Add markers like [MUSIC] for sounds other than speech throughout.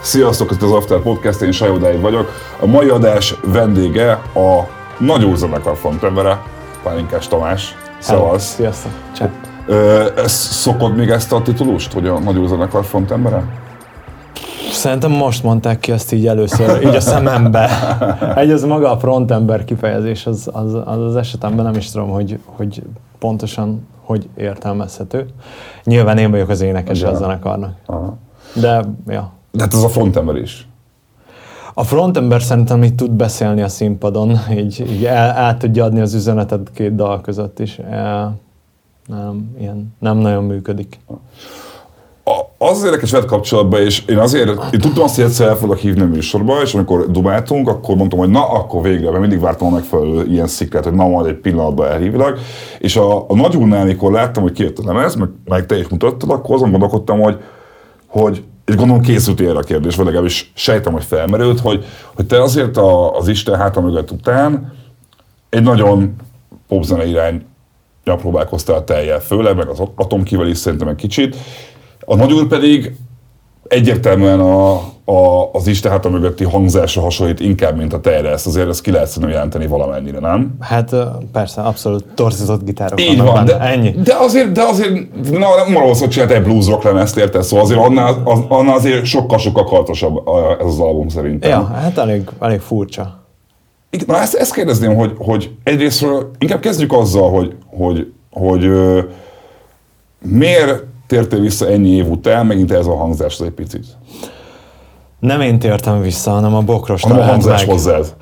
Sziasztok, ez az After Podcast, én Sajodáig vagyok. A mai adás vendége a Nagy zenekar frontembere, Pálinkás Tamás. Szevasz! Sziasztok! Ez szokod még ezt a titulust, hogy a Nagy zenekar frontembere? Szerintem most mondták ki ezt így először, így a szemembe. Egy az maga a frontember kifejezés, az az, az, az esetemben nem is tudom, hogy, hogy pontosan hogy értelmezhető. Nyilván én vagyok az énekes a zenekarnak. Aha. De, ja. De hát ez a frontember is. A frontember szerintem így tud beszélni a színpadon, így, így el, el tudja adni az üzenetet két dal között is. E, nem, ilyen, nem nagyon működik. Az érdekes veled kapcsolatban, és én azért, én tudtam azt, hogy egyszer el foglak hívni a műsorba, és amikor dumáltunk, akkor mondtam, hogy na, akkor végre, mert mindig vártam a megfelelő ilyen sziklet, hogy na, majd egy pillanatban elhívlak. És a, a nagy úrnál, amikor láttam, hogy kijött a lemez, meg, meg te is mutattad, akkor azon gondolkodtam, hogy, hogy és gondolom készült erre a kérdés, vagy legalábbis sejtem, hogy felmerült, hogy, hogy te azért a, az Isten háta mögött után egy nagyon popzene irány próbálkoztál teljel, főleg, meg az atomkivel is szerintem egy kicsit. A nagy úr pedig egyértelműen a, a, az Isten háta mögötti hangzásra hasonlít inkább, mint a tejre. Ezt azért ezt ki lehet szerintem jelenteni valamennyire, nem? Hát persze, abszolút torzított gitárok Így van, benne. de, Ennyi. de azért, de azért na, nem arról szól, hogy csinált egy blues rock lemezt, érted? Szóval azért annál, az, annál azért sokkal-sokkal kartosabb ez az album szerintem. Ja, hát elég, elég furcsa. Na ezt, ezt kérdezném, hogy, hogy egyrésztről inkább kezdjük azzal, hogy, hogy, hogy ö, miért tértél vissza ennyi év után, megint ez a hangzás egy picit. Nem én tértem vissza, hanem a bokros Hanem a hangzás meg. hozzád.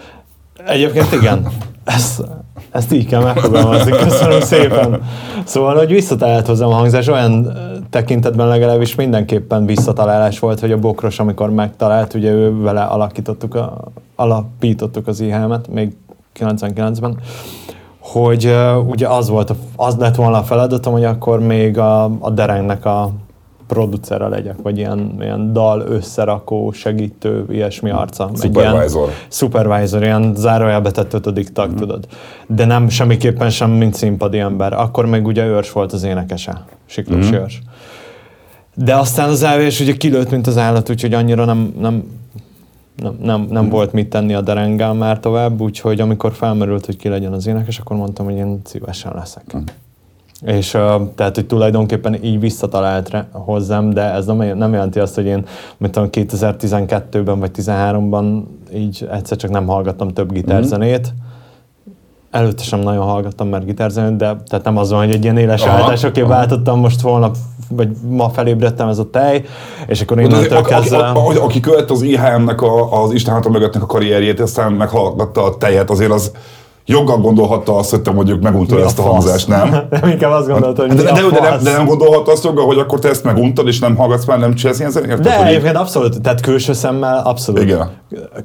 Egyébként igen. Ezt, ezt így kell megfogalmazni. Köszönöm szépen. Szóval, hogy visszatalált hozzám a hangzás, olyan tekintetben legalábbis mindenképpen visszatalálás volt, hogy a bokros, amikor megtalált, ugye ő vele alakítottuk, a, alapítottuk az IHM-et, még 99-ben, hogy uh, ugye az volt, a, az lett volna a feladatom, hogy akkor még a, a derengnek a producere legyek, vagy ilyen, ilyen dal összerakó, segítő, ilyesmi arca. Supervisor. Ilyen, supervisor, ilyen zárójelbe tett ötödik tag, mm. tudod. De nem semmiképpen sem, mint színpadi ember. Akkor még ugye őrs volt az énekese, Siklós mm. őrs. De aztán az elvés ugye kilőtt, mint az állat, úgyhogy annyira nem, nem, nem, nem, nem volt mit tenni a derengel már tovább, úgyhogy amikor felmerült, hogy ki legyen az énekes, akkor mondtam, hogy én szívesen leszek. És uh, tehát, hogy tulajdonképpen így visszatalált re- hozzám, de ez nem, nem jelenti azt, hogy én mit tudom, 2012-ben vagy 2013-ban így egyszer csak nem hallgattam több gitárzenét. Előtte sem nagyon hallgattam már gitárzenét, de tehát nem az van, hogy egy ilyen éles váltásoké váltottam, most holnap vagy ma felébredtem ez a tej, és akkor innentől aki, aki, kezdve... aki, aki követte az IHM-nek, a, az Isten háta mögöttnek a karrierjét, aztán meghallgatta a tejet, azért az joggal gondolhatta azt, hogy te mondjuk meguntad ezt a, fasz? hangzást, nem? [LAUGHS] nem inkább azt gondoltam, hogy De, de, a de, de, nem, de nem gondolhatta azt joggal, hogy akkor te ezt meguntad, és nem hallgatsz már, nem csinálsz ilyen zenét? De Hogy egyébként abszolút, tehát külső szemmel abszolút. Igen.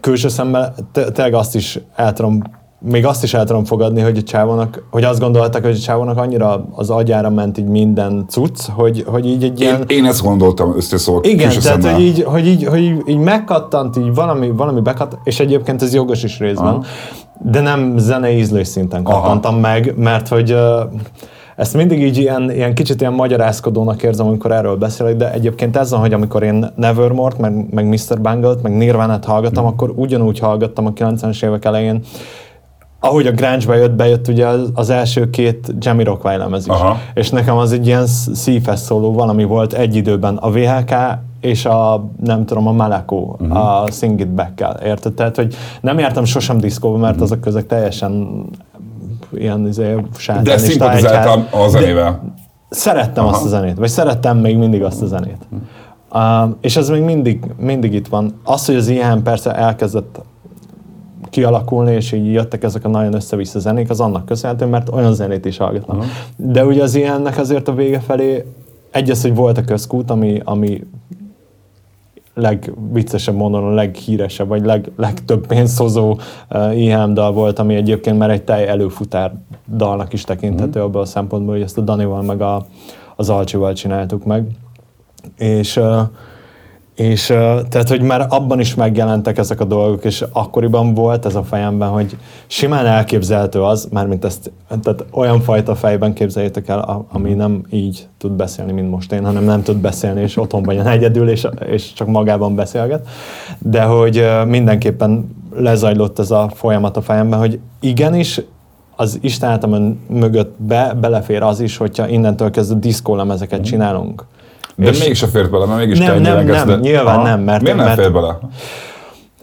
Külső szemmel tényleg azt is el tudom, még azt is el tudom fogadni, hogy a csávónak, hogy azt gondolták, hogy a csávónak annyira az agyára ment így minden cucc, hogy, hogy így egy ilyen... Én, én ezt gondoltam összeszól. Igen, tehát hogy így, hogy, így, hogy így, így megkattant, így valami, valami bekattant, és egyébként ez jogos is részben, Aha. de nem zenei ízlés szinten Aha. kattantam meg, mert hogy ö, ezt mindig így ilyen, ilyen kicsit ilyen magyarázkodónak érzem, amikor erről beszélek, de egyébként ez van, hogy amikor én Nevermore-t, meg, meg Mr. Bungle-t, meg Nirvana-t hallgattam, akkor ugyanúgy hallgattam a 90-es évek elején, ahogy a grunge bejött, bejött ugye az, az első két Rockwell lemez is. Aha. És nekem az egy ilyen szívhez szóló valami volt egy időben. A VHK és a, nem tudom, a Malako, Mhm. uh-huh. a Sing It Back-kel, érted? Tehát, hogy nem jártam sosem diszkóba, mert uh-huh. azok közök teljesen ilyen izé, De szimpatizáltam a zenével. Szerettem Aha. azt a zenét, vagy szerettem még mindig azt a zenét. Uh, és ez még mindig, mindig itt van. Az, hogy az ilyen persze elkezdett kialakulni, és így jöttek ezek a nagyon össze-vissza zenék, az annak köszönhető, mert olyan zenét is hallgattam. Uh-huh. De ugye az ilyennek azért a vége felé egy az, hogy volt a közkút, ami, ami legviccesebb módon a leghíresebb, vagy leg, legtöbb pénzhozó uh, IHM dal volt, ami egyébként már egy tej előfutár dalnak is tekinthető mm. abban a szempontból, hogy ezt a Danival meg a, az Alcsival csináltuk meg. És, uh, És tehát, hogy már abban is megjelentek ezek a dolgok, és akkoriban volt ez a fejemben, hogy simán elképzelhető az, mármint ezt, tehát olyan fajta fejben képzeljétek el, ami nem így tud beszélni, mint most én, hanem nem tud beszélni, és otthonban jön egyedül, és, és csak magában beszélget. De hogy mindenképpen lezajlott ez a folyamat a fejemben, hogy igenis, az Isten által mögött be, belefér az is, hogyha innentől kezdve diszkólemezeket csinálunk. De És- mégse fért bele, mert mégis Nem, nem, nem, nyilván nem, mert- Miért nem mert- fér bele?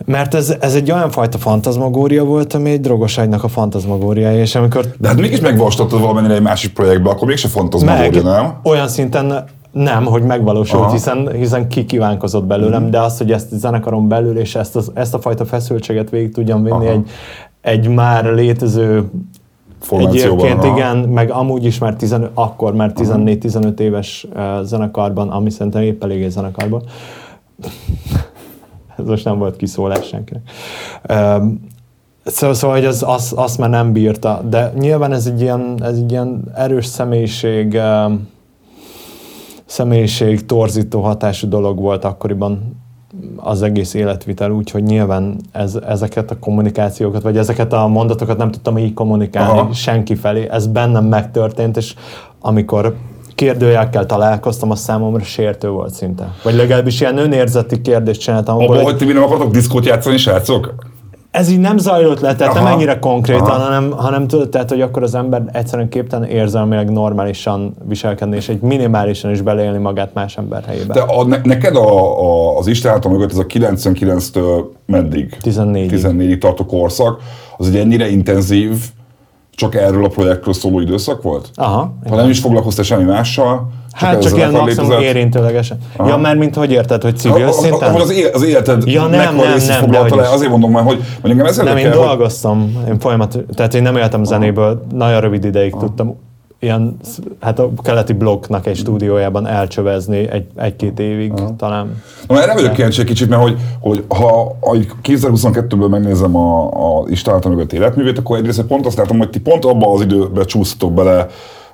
Mert ez, ez egy olyan fajta fantazmagória volt, ami egy drogos ágynak a fantazmagóriája, és amikor De hát mégis megvalósítottad valamennyire egy másik projektbe, akkor mégse fantazmagória, nem? olyan szinten nem, hogy megvalósult, Aha. hiszen, hiszen ki kívánkozott belőlem, mm. de az, hogy ezt a zenekaron belül, és ezt, az, ezt a fajta feszültséget végig tudjam vinni Aha. egy, egy már létező Formációban, Egyébként aha. igen, meg amúgy is már 15, akkor már 14-15 éves uh, zenekarban, ami szerintem épp elég egy zenekarban. [LAUGHS] Ez most nem volt kiszólás senkinek. Um, Szóval, szóval hogy az, az, azt már nem bírta, de nyilván ez egy ilyen, ez egy ilyen erős személyiség, személyiség torzító hatású dolog volt akkoriban az egész életvitel, úgyhogy nyilván ez, ezeket a kommunikációkat, vagy ezeket a mondatokat nem tudtam így kommunikálni Aha. senki felé. Ez bennem megtörtént, és amikor kérdőjelkel találkoztam, az számomra sértő volt szinte. Vagy legalábbis ilyen önérzeti kérdést csináltam. egy- hogy ti mi nem akartok diszkót játszani, srácok? Ez így nem zajlott le, tehát Aha. nem ennyire konkrétan, Aha. hanem, hanem tudod, tehát, hogy akkor az ember egyszerűen képtelen érzelmileg normálisan viselkedni, és egy minimálisan is beleélni magát más ember helyébe. De a, ne, neked a, a, az Isten által mögött ez a 99-től meddig? 14-ig. 14-ig tartó korszak, az egy ennyire intenzív, csak erről a projektről szóló időszak volt? Aha. Ha nem is foglalkoztál semmi mással, Hát csak a ilyen maximum érintőlegesen. Ja, mert mint hogy érted, hogy civil Ahol- szinten? Ahol az, élet, az életed Ja, nem, nem, nem, foglalta le, azért mondom már, hogy, hogy engem ez Nem, én dolgoztam, én folyamat, tehát én nem éltem zenéből, nagyon rövid ideig tudtam ilyen, hát a keleti blokknak egy stúdiójában elcsövezni egy, egy-két évig talán. Na, erre vagyok kíváncsi egy kicsit, mert hogy, hogy ha a 2022-ből megnézem a, a Isten által mögött életművét, akkor egyrészt pont azt látom, hogy ti pont abban az időben csúsztatok bele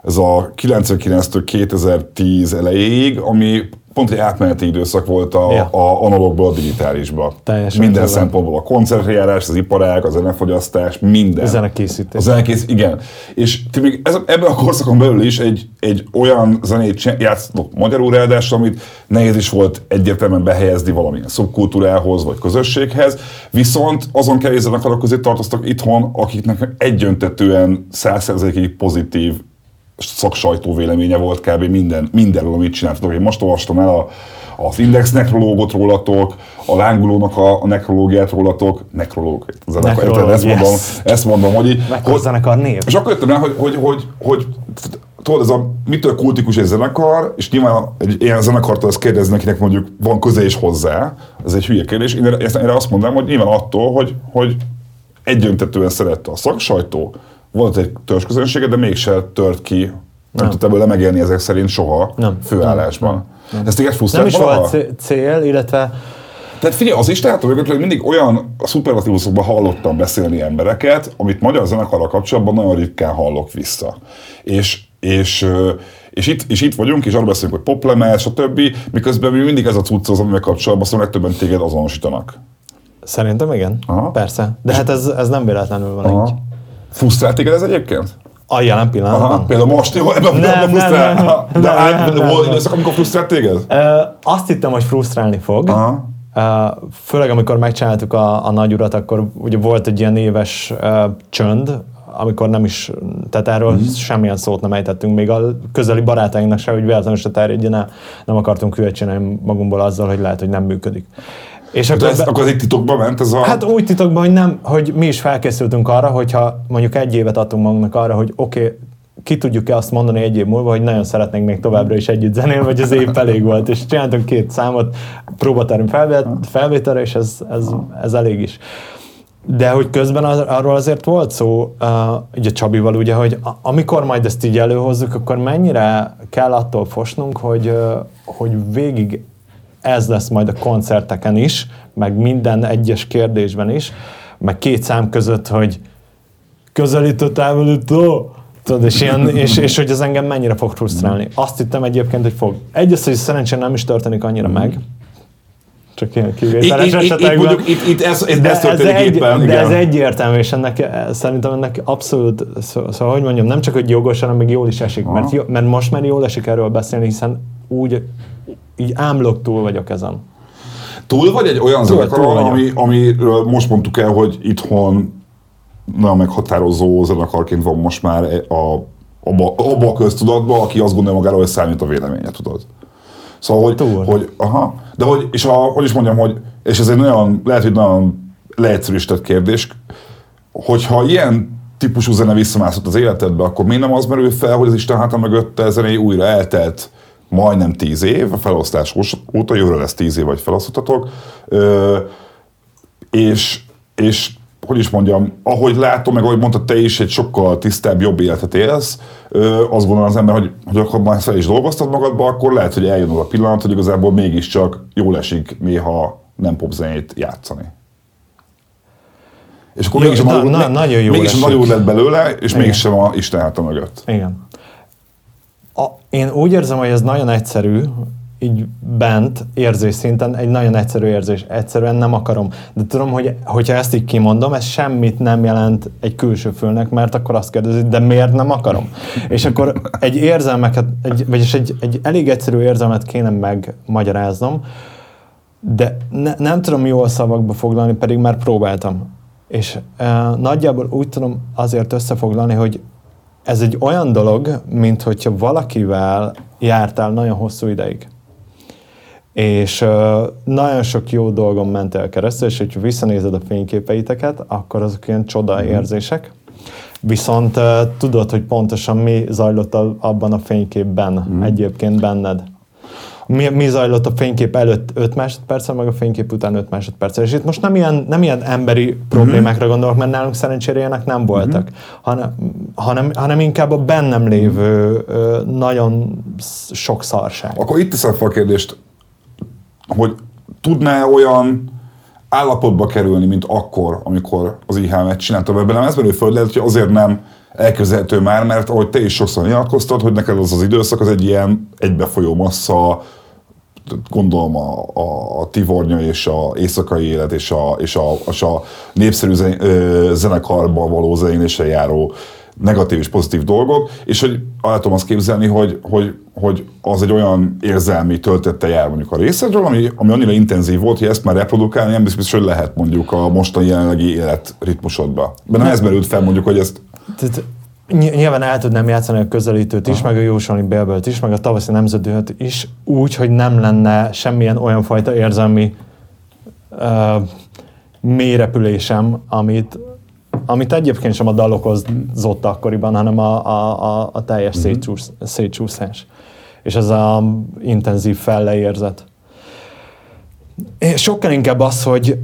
ez a 99-től 2010 elejéig, ami pont egy átmeneti időszak volt a, Ja. a analógból a digitálisba. Teljesen Minden igazad. szempontból a koncertjárás, az iparág, a zenefogyasztás, minden. A zenekészítés. A zenekész, igen. És ti még ez, ebben a korszakon belül is egy, egy olyan zenét játszott magyarul ráadásul, amit nehéz is volt egyértelműen behelyezni valamilyen szubkultúrához vagy közösséghez, viszont azon kevés zenekarok közé tartoztak itthon, akiknek egyöntetően százszerzékig pozitív szaksajtó véleménye volt kb. minden, mindenről, amit csináltatok. Én most olvastam el a, az Index nekrológot rólatok, a lángulónak a, a nekrológiát rólatok, nekrológ, ez a Necrológ, ezt mondom, yes. ezt mondom, hogy, zenekar név? és akkor jöttem rá, hogy, hogy, hogy, hogy tudod, ez a mitől kultikus egy zenekar, és nyilván egy ilyen zenekartól ezt kérdezni, akinek mondjuk van köze is hozzá, ez egy hülye kérdés. Én erre, erre azt mondanám, hogy nyilván attól, hogy, hogy egyöntetően szerette a szaksajtó, volt egy törzsközönsége, de mégse tört ki, nem, nem. tudta belőle megélni ezek szerint soha Nem. főállásban. Ez téged Nem frusztrált is valaha? volt cé- cél, illetve Tehát figyelj, az Istentől mögött mindig olyan szuperlatívuszokban hallottam beszélni embereket, amit magyar zenekarral kapcsolatban nagyon ritkán hallok vissza. És, és, és, itt, és itt vagyunk, és arról beszélünk, hogy poplemez, stb. Miközben mi mindig ez a cucc az, amivel kapcsolatban szóval legtöbben téged azonosítanak. szerintem igen, Aha. persze. De hát ez, ez nem véletlenül van így. Frusztrált téged ez egyébként? A jelen pillanatban. Aha. Például most, jó, ebben Nem, nem, nem, frusztrál. nem, De nem, át, nem, nem, volt nem. időszak, amikor frusztrált téged? Ö, azt hittem, hogy frusztrálni fog. Aha. Ö, főleg amikor megcsináltuk a, a nagyurat, akkor ugye volt egy ilyen éves ö, csönd, amikor nem is, tehát erről Mhm. mm. semmilyen szót nem ejtettünk, még a közeli barátainknak se, hogy véletlenül se terjedjen el, nem akartunk hülyet csinálni magunkból azzal, hogy lehet, hogy nem működik. És De akkor, ez, be- akkor ez egy titokba ment ez a... Hát úgy titokban, hogy nem, hogy mi is felkészültünk arra, hogyha mondjuk egy évet adtunk magunknak arra, hogy oké, okay, ki tudjuk-e azt mondani egy év múlva, hogy nagyon szeretnénk még továbbra is együtt zenélni, vagy az év [LAUGHS] elég volt, és csináltunk két számot próbaterem felvét, felvételre, és ez, ez, ez elég is. De hogy közben az, arról azért volt szó, uh, ugye Csabival ugye, hogy a, amikor majd ezt így előhozzuk, akkor mennyire kell attól fosnunk, hogy, uh, hogy végig ez lesz majd a koncerteken is, meg minden egyes kérdésben is, meg két szám között, hogy közelítő, távolító, tudod, és, ilyen, és, és hogy ez engem mennyire fog frusztrálni. Azt hittem egyébként, hogy fog. Egyrészt, hogy szerencsére nem is történik annyira meg, csak ilyen kivételes itt, itt, itt, esetekben. itt, itt ez, ez, De ez történik egy, éppen, de igen. ez egyértelmű, és ennek, szerintem ennek abszolút, szó- szóval hogy mondjam, nem csak, hogy jogos, hanem még jól is esik, mert, jó, mert most már jól esik erről beszélni, hiszen úgy, így ámlok túl vagyok ezen. Túl vagy egy olyan Túl- zenekar, túl vagyok. ami, amiről most mondtuk el, hogy itthon nagyon meghatározó zenekarként van most már e- a, abba, abba a köztudatban, aki azt gondolja magáról, hogy számít a véleménye, tudod. Szóval, hogy, Túl. hogy aha, de hogy, és a, hogy is mondjam, hogy, és ez egy nagyon, lehet, hogy nagyon leegyszerűsített kérdés, hogyha ilyen típusú zene visszamászott az életedbe, akkor miért nem az merül fel, hogy az Isten háta mögötte zenéi újra eltelt majdnem tíz év, a felosztás óta, jövőre lesz tíz év, vagy felosztottatok, és, és hogy is mondjam, ahogy látom, meg ahogy mondtad te is, egy sokkal tisztább, jobb életet élsz, ö, azt gondolom az ember, hogy, hogy akkor már fel is dolgoztad magadba, akkor lehet, hogy eljön az a pillanat, hogy igazából mégiscsak jól esik néha nem popzenét játszani. És akkor Jó, mégis, na- a na- nagyon jól mégis esik. nagy úr lett belőle, és Igen. mégsem a Isten háta mögött. Igen. Én úgy érzem, hogy ez nagyon egyszerű, így bent, érzés szinten, egy nagyon egyszerű érzés. Egyszerűen nem akarom. De tudom, hogy hogyha ezt így kimondom, ez semmit nem jelent egy külső fülnek, mert akkor azt kérdezi, de miért nem akarom? És akkor egy érzelmeket, egy, vagyis egy, egy elég egyszerű érzelmet kéne megmagyaráznom, de ne, nem tudom jól szavakba foglalni, pedig már próbáltam. És e, nagyjából úgy tudom azért összefoglalni, hogy ez egy olyan dolog, mint hogyha valakivel jártál nagyon hosszú ideig. És uh, nagyon sok jó dolgon ment el keresztül, és hogyha visszanézed a fényképeiteket, akkor azok ilyen csoda érzések. Viszont uh, tudod, hogy pontosan mi zajlott a, abban a fényképben mm. egyébként benned. Mi, mi zajlott a fénykép előtt 5 másodperccel, meg a fénykép után 5 másodperccel. És itt most nem ilyen, nem ilyen emberi problémákra gondolok, mert nálunk szerencsére ilyenek nem voltak, hanem, hanem, hanem inkább a bennem lévő ö, nagyon sok szarság. Akkor itt teszem fel a kérdést, hogy tudná olyan állapotba kerülni, mint akkor, amikor az IHM-et csináltam ebben, nem ez merül föl, lehet, hogy azért nem elképzelhető már, mert ahogy te is sokszor nyilatkoztad, hogy neked az az időszak az egy ilyen egybefolyó massza, gondolom a, a, a tivornya és a éjszakai élet és a, és a, és a népszerű zen, ö, zenekarban való zenélésre járó negatív és pozitív dolgok, és hogy el tudom azt képzelni, hogy, hogy, hogy az egy olyan érzelmi töltette jár mondjuk a részedről, ami, ami annyira intenzív volt, hogy ezt már reprodukálni nem biztos, hogy lehet mondjuk a mostani jelenlegi életritmusodba. Bennem ez merült fel mondjuk, hogy ezt Tehát ny- nyilván el tudnám játszani a közelítőt is, meg a jósolni Bélbelt is, meg a tavaszi nemzedőt is, úgy, hogy nem lenne semmilyen olyan fajta érzelmi uh, mélyrepülésem, amit, amit egyébként sem a dal okozott akkoriban, hanem a, a, a, a teljes szétcsúsz, szétcsúszás. És ez a intenzív felleérzet. Sokkal inkább az, hogy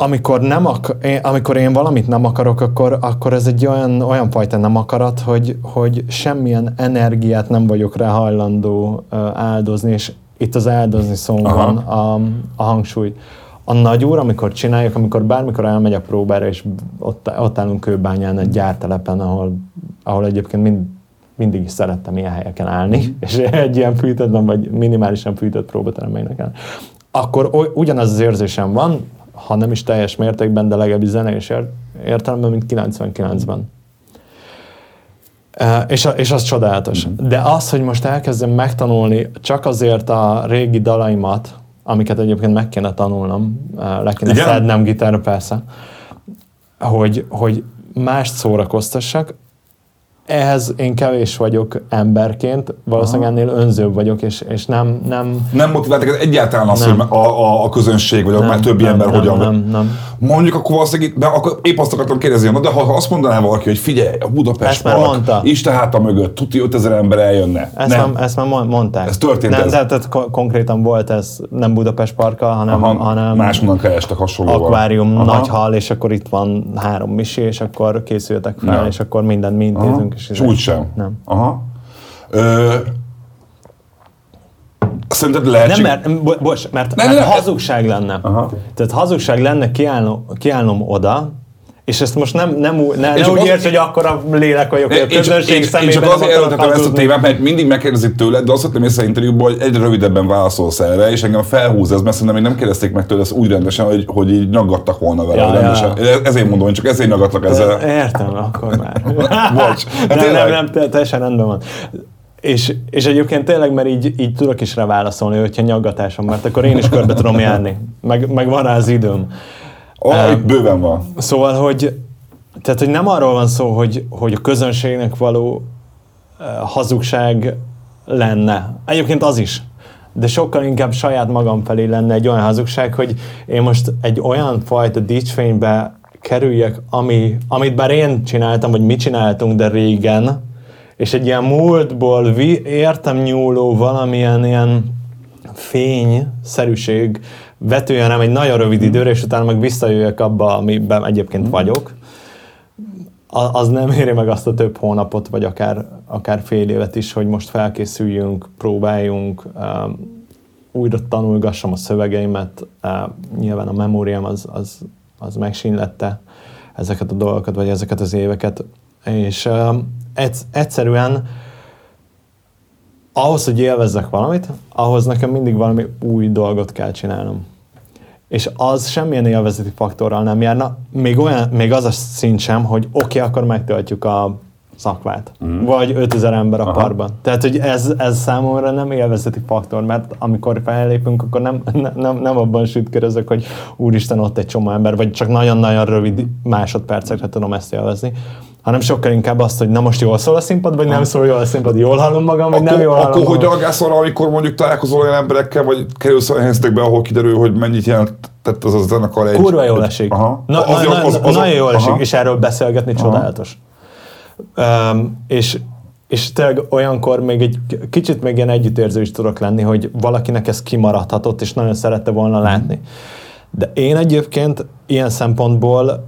amikor, nem ak- én, amikor én valamit nem akarok, akkor, akkor ez egy olyan, olyan fajta nem akarat, hogy, hogy semmilyen energiát nem vagyok rá hajlandó áldozni, és itt az áldozni szó Aha. van a, a hangsúly. A nagy úr, amikor csináljuk, amikor bármikor elmegy a próbára, és ott, ott állunk kőbányán egy gyártelepen, ahol, ahol egyébként mind, mindig is szerettem ilyen helyeken állni, és egy ilyen fűtetlen, vagy minimálisan fűtött próbateremben énekelni. Akkor ugyanaz az érzésem van, ha nem is teljes mértékben, de legalábbis zenés ér- értelemben, mint 99-ben. Uh, és, és az csodálatos. De az, hogy most elkezdem megtanulni csak azért a régi dalaimat, amiket egyébként meg kéne tanulnom, uh, le kéne Igen? szednem gitárra persze, hogy, hogy mást szórakoztassak, ehhez én kevés vagyok emberként, valószínűleg ennél önzőbb vagyok, és, és nem, nem, nem motivált téged egyáltalán az, Nem. hogy a, a, a közönség, vagy a nem, már többi nem, ember nem, hogyan... Nem, nem. Mondjuk akkor valószínűleg, de akkor épp azt akartam kérdezni, na de ha, ha azt mondaná valaki, hogy figyelj, a Budapest Ezt már Park, mondta. Isten háta mögött, tuti 5000 ember eljönne. Ezt, nem. Már, ezt már mon- mondták. Ez történt nem, ez? De, tehát ko- konkrétan volt ez nem Budapest parkkal, hanem, Aha, hanem máshonnan kerestek hasonlóval. akvárium, Aha. nagy hal, és akkor itt van három misi, és akkor készültek fel, Ja. és akkor mindent mi Aha. intézünk. És, És úgy sem. Nem. Aha. Ö, szerinted Nem, lehetség... mert, bo- bocs, mert, Ne, mert ne, ne. hazugság lenne. Aha. Tehát hazugság lenne kiállnom, kiállnom oda, És ezt most nem, nem, ú- ne, És ne úgy érts, hogy akkor a lélek vagyok, hogy a Én csak, közönség én, én szemében csak nem azért előttem ezt a témát, mert mindig megkérdezik tőled, de azt vettem észre interjúból, hogy egyre rövidebben válaszolsz erre, és engem felhúz ez, mert szerintem még nem kérdezték meg tőle ezt úgy rendesen, hogy, hogy így nyaggattak volna vele. Ja, ja. rendesen. Ez- Ezért mondom, csak ezért nyaggatlak ezzel. Értem, akkor már. [LAUGHS] Bocs. [LAUGHS] Hát nem, nem, nem, te- teljesen rendben van. És, és egyébként tényleg, mert így, így tudok is rá válaszolni, hogyha nyaggatásom, mert akkor én is körbe tudom járni. Meg, meg van rá az időm. Ah, itt bőven van. Szóval, hogy, tehát, hogy nem arról van szó, hogy, hogy a közönségnek való uh, hazugság lenne. Egyébként az is. De sokkal inkább saját magam felé lenne egy olyan hazugság, hogy én most egy olyan fajta dicsfénybe kerüljek, ami, amit bár én csináltam, vagy mi csináltunk, de régen, és egy ilyen múltból vi, értem nyúló valamilyen ilyen fényszerűség vetőjen rám egy nagyon rövid időre, és utána meg visszajöjjek abba, amiben egyébként vagyok, a- az nem éri meg azt a több hónapot, vagy akár, akár fél évet is, hogy most felkészüljünk, próbáljunk, um, újra tanulgassam a szövegeimet, uh, nyilván a memóriám az, az, az megsínlette ezeket a dolgokat, vagy ezeket az éveket, és um, egyszer- egyszerűen ahhoz, hogy élvezzek valamit, ahhoz nekem mindig valami új dolgot kell csinálnom. És az semmilyen élvezeti faktorral nem járna, még, olyan, még az a szint sem, hogy oké, okay, akkor megtöltjük a szakvát. Mm. Vagy 5000 ember a Aha. parkban. Tehát, hogy ez, ez számomra nem élvezeti faktor, mert amikor fellépünk, akkor nem, ne- nem, nem abban sütkörözök, hogy úristen, ott egy csomó ember, vagy csak nagyon-nagyon rövid másodpercekre tudom ezt élvezni, hanem sokkal inkább azt, hogy na most jól szól a színpad, vagy nem szól jól a színpad, jól hallom magam, vagy nem Akkor, jól hallom akkor hogy magam. reagálsz arra, amikor mondjuk találkozol olyan emberekkel, vagy kerülsz olyan helyzetekbe, ahol kiderül, hogy mennyit jelentett az a zenekar egy... Kurva jól esik. Aha. Na, Az- na, az- na, az- nagyon jól esik, aha. és erről beszélgetni csodálatos. Um, és, és tényleg olyankor még egy kicsit még ilyen együttérző is tudok lenni, hogy valakinek ez kimaradhatott, és nagyon szerette volna látni. De én egyébként ilyen szempontból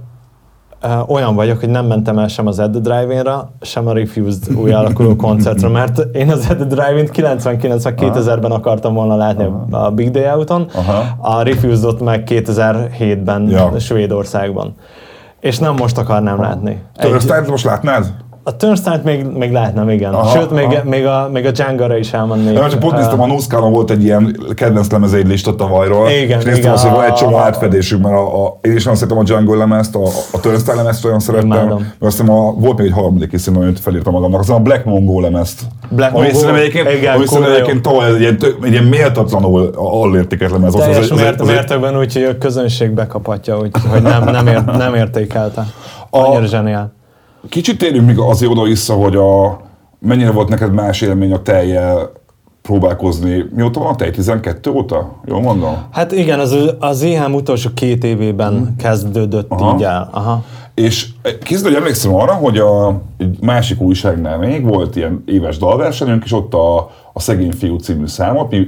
olyan vagyok, hogy nem mentem el sem az Ed the Drive-inra, sem a Refused új alakuló koncertre, [LAUGHS] mert én az Ed Drive-in 99-2000-ben akartam volna látni a Big Day Out-on, Aha. a Refused-ot meg 2007-ben Ja. Svédországban. És nem most akarnám látni. Egy, most látnád? A Turnstile-t még, még látnám, igen. Aha, Sőt, még, aha. még, a, még a Django-ra is elmennék. Nem, csak pont néztem, a Nuszkálon volt egy ilyen kedvenc lemezeid lista tavalyról. Igen, és néztem igen. azt, hogy van egy csomó átfedésük, mert a, a, én is nagyon szeretem a Jungle lemezt, a, a Turnstile lemezt olyan szerettem. Imádom. Mert azt hiszem, a, volt még egy harmadik is, amit felírtam magamnak, az a Black Mongo lemezt. Black ami Mongo, egyébként, igen, ami jó. egyébként tavaly egy ilyen, egy ilyen méltatlanul alértékes lemez. Az- az- Teljes az- az- mért, az- mértékben úgy, hogy a közönség bekaphatja, hogy, hogy nem, nem, ért, nem értékelte. Annyira zseniál. Kicsit térjünk még azért oda vissza, hogy a, mennyire volt neked más élmény a tejjel próbálkozni. Mióta van a tej? 12 óta? Jól mondom? Hát igen, az, az IHM utolsó két évében kezdődött Aha. így el. Aha. És kézzel, hogy emlékszem arra, hogy a, egy másik újságnál még volt ilyen éves dalversenyünk, és ott a, a Szegény Fiú című számot mi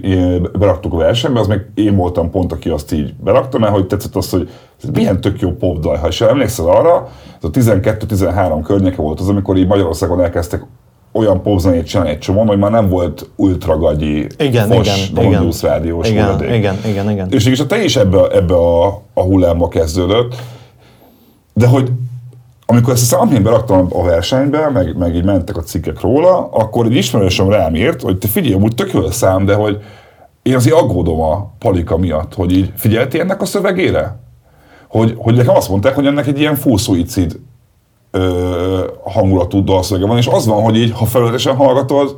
beraktuk a versenybe, az meg én voltam pont, aki azt így berakta, mert hogy tetszett az, hogy ez milyen tök jó popdal. Ha is emlékszel arra, ez a 12-13 környéke volt az, amikor így Magyarországon elkezdtek olyan popzenét csinálni egy csomó, hogy már nem volt ultragagyi, Igen, fos, igen, igen. Rádiós Igen, hulladék. igen, igen, igen. És mégis a te is ebbe, ebbe a, a hullámba kezdődött, de hogy amikor ezt a én beraktam a versenybe, meg, meg így mentek a cikkek róla, akkor egy ismerősöm rám írt, hogy te figyelj, amúgy tök jó szám, de hogy én azért aggódom a palika miatt, hogy így figyelti ennek a szövegére? Hogy, hogy nekem azt mondták, hogy ennek egy ilyen full suicid ö, hangulatú dalszövege van, és az van, hogy így, ha felületesen hallgatod,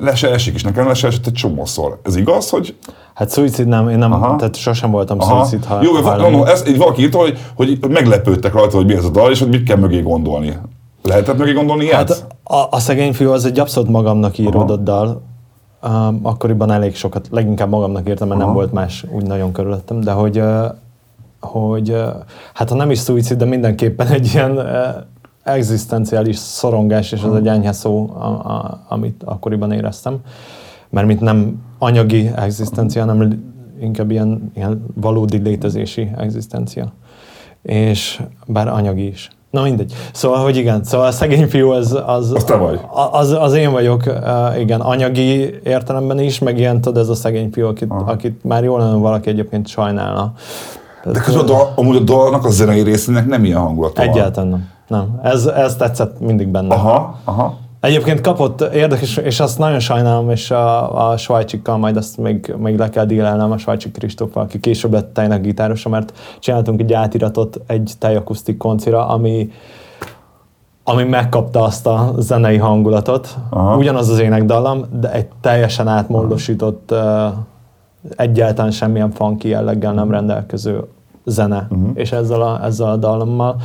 le se esik, és nekem le se esett egy csomószor. Ez igaz, hogy Hát szuicid nem, én nem, Aha. tehát sosem voltam Aha. szuicid ha, Jó, hajlamú. no, ez, így valaki írta, hogy, hogy meglepődtek rajta, hogy mi ez a dal, és hogy mit kell mögé gondolni. Lehetett mögé gondolni ilyet? Hát a, a szegény fiú az egy abszolút magamnak íródott dal. Um, akkoriban elég sokat, leginkább magamnak írtam, mert nem Aha. volt más úgy nagyon körülöttem, de hogy, hogy hát ha nem is szuicid, de mindenképpen egy ilyen egzisztenciális szorongás, és az egy enyhe szó, a, a, amit akkoriban éreztem. Mert mint nem anyagi egzisztencia, hanem inkább ilyen, ilyen valódi létezési egzisztencia. És bár anyagi is. Na mindegy. Szóval, hogy igen, szóval a szegény fiú az... Az, Az te vagy. Az, az én vagyok, uh, igen, anyagi értelemben is, meg ilyen, tudod, ez a szegény fiú, akit, akit már jól lenne valaki egyébként sajnálna. De közben a dal, amúgy a dalnak a zenei részének nem ilyen hangulat van. Egyáltalán nem. Nem. Ez, ez tetszett mindig benne. Aha, aha. Egyébként kapott érdekes, és azt nagyon sajnálom, és a, a Svajcsikkal majd azt még, még le kell dílelnem a Svajcsik Kristóffal, aki később lett tejnek gitárosa, mert csináltunk egy átiratot egy tejakusztik koncira, ami, ami megkapta azt a zenei hangulatot. Aha. Ugyanaz az énekdallam, de egy teljesen átmódosított, egyáltalán semmilyen funky jelleggel nem rendelkező zene, uh-huh. és ezzel a, ezzel a dallammal.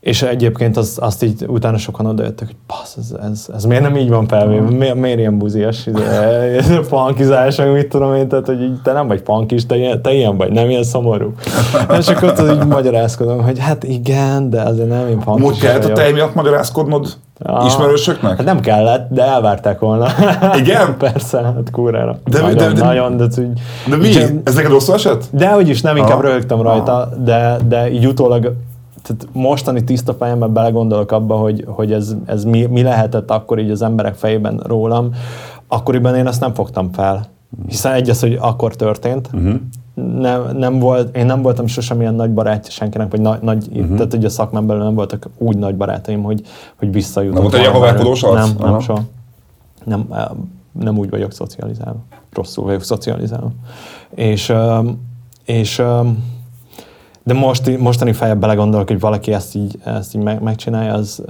És egyébként az, azt így utána sokan odajöttek, hogy passz, ez, ez, ez miért nem így van felvéve, miért, miért ilyen buzias, [LAUGHS] funkizás, meg mit tudom én, tehát hogy így, te nem vagy funkis, te, ilyen- te ilyen vagy, nem ilyen szomorú. [LAUGHS] És akkor ott így magyarázkodom, hogy hát igen, de azért nem én funkis. Amúgy kellett a tej miatt magyarázkodnod Ja. ismerősöknek? Hát nem kellett, de elvárták volna. [LAUGHS] Igen? Persze, hát kurrára. De- nagyon, de- de- nagyon, de, úgy, De mi? Igen. Ez neked rosszul esett? de hogy is nem, inkább Aha. röhögtem rajta, de, de így utólag tehát mostani tiszta fejemben belegondolok abba, hogy, hogy ez, ez mi, mi lehetett akkor így az emberek fejében rólam. Akkoriban én azt nem fogtam fel. Hiszen egy az, hogy akkor történt, uh-huh. nem, nem volt, én nem voltam sosem ilyen nagy barátja senkinek, vagy nagy, nagy uh-huh. tehát hogy a szakmán belül nem voltak úgy nagy barátaim, hogy, hogy visszajutok. Nem volt egy haverkodós arc? Nem, nem soha. Nem, eh, nem úgy vagyok szocializálva. Rosszul vagyok szocializálva. És, öm, és öm, de most, mostani fejebb belegondolok, hogy valaki ezt így, ezt így meg, megcsinálja, az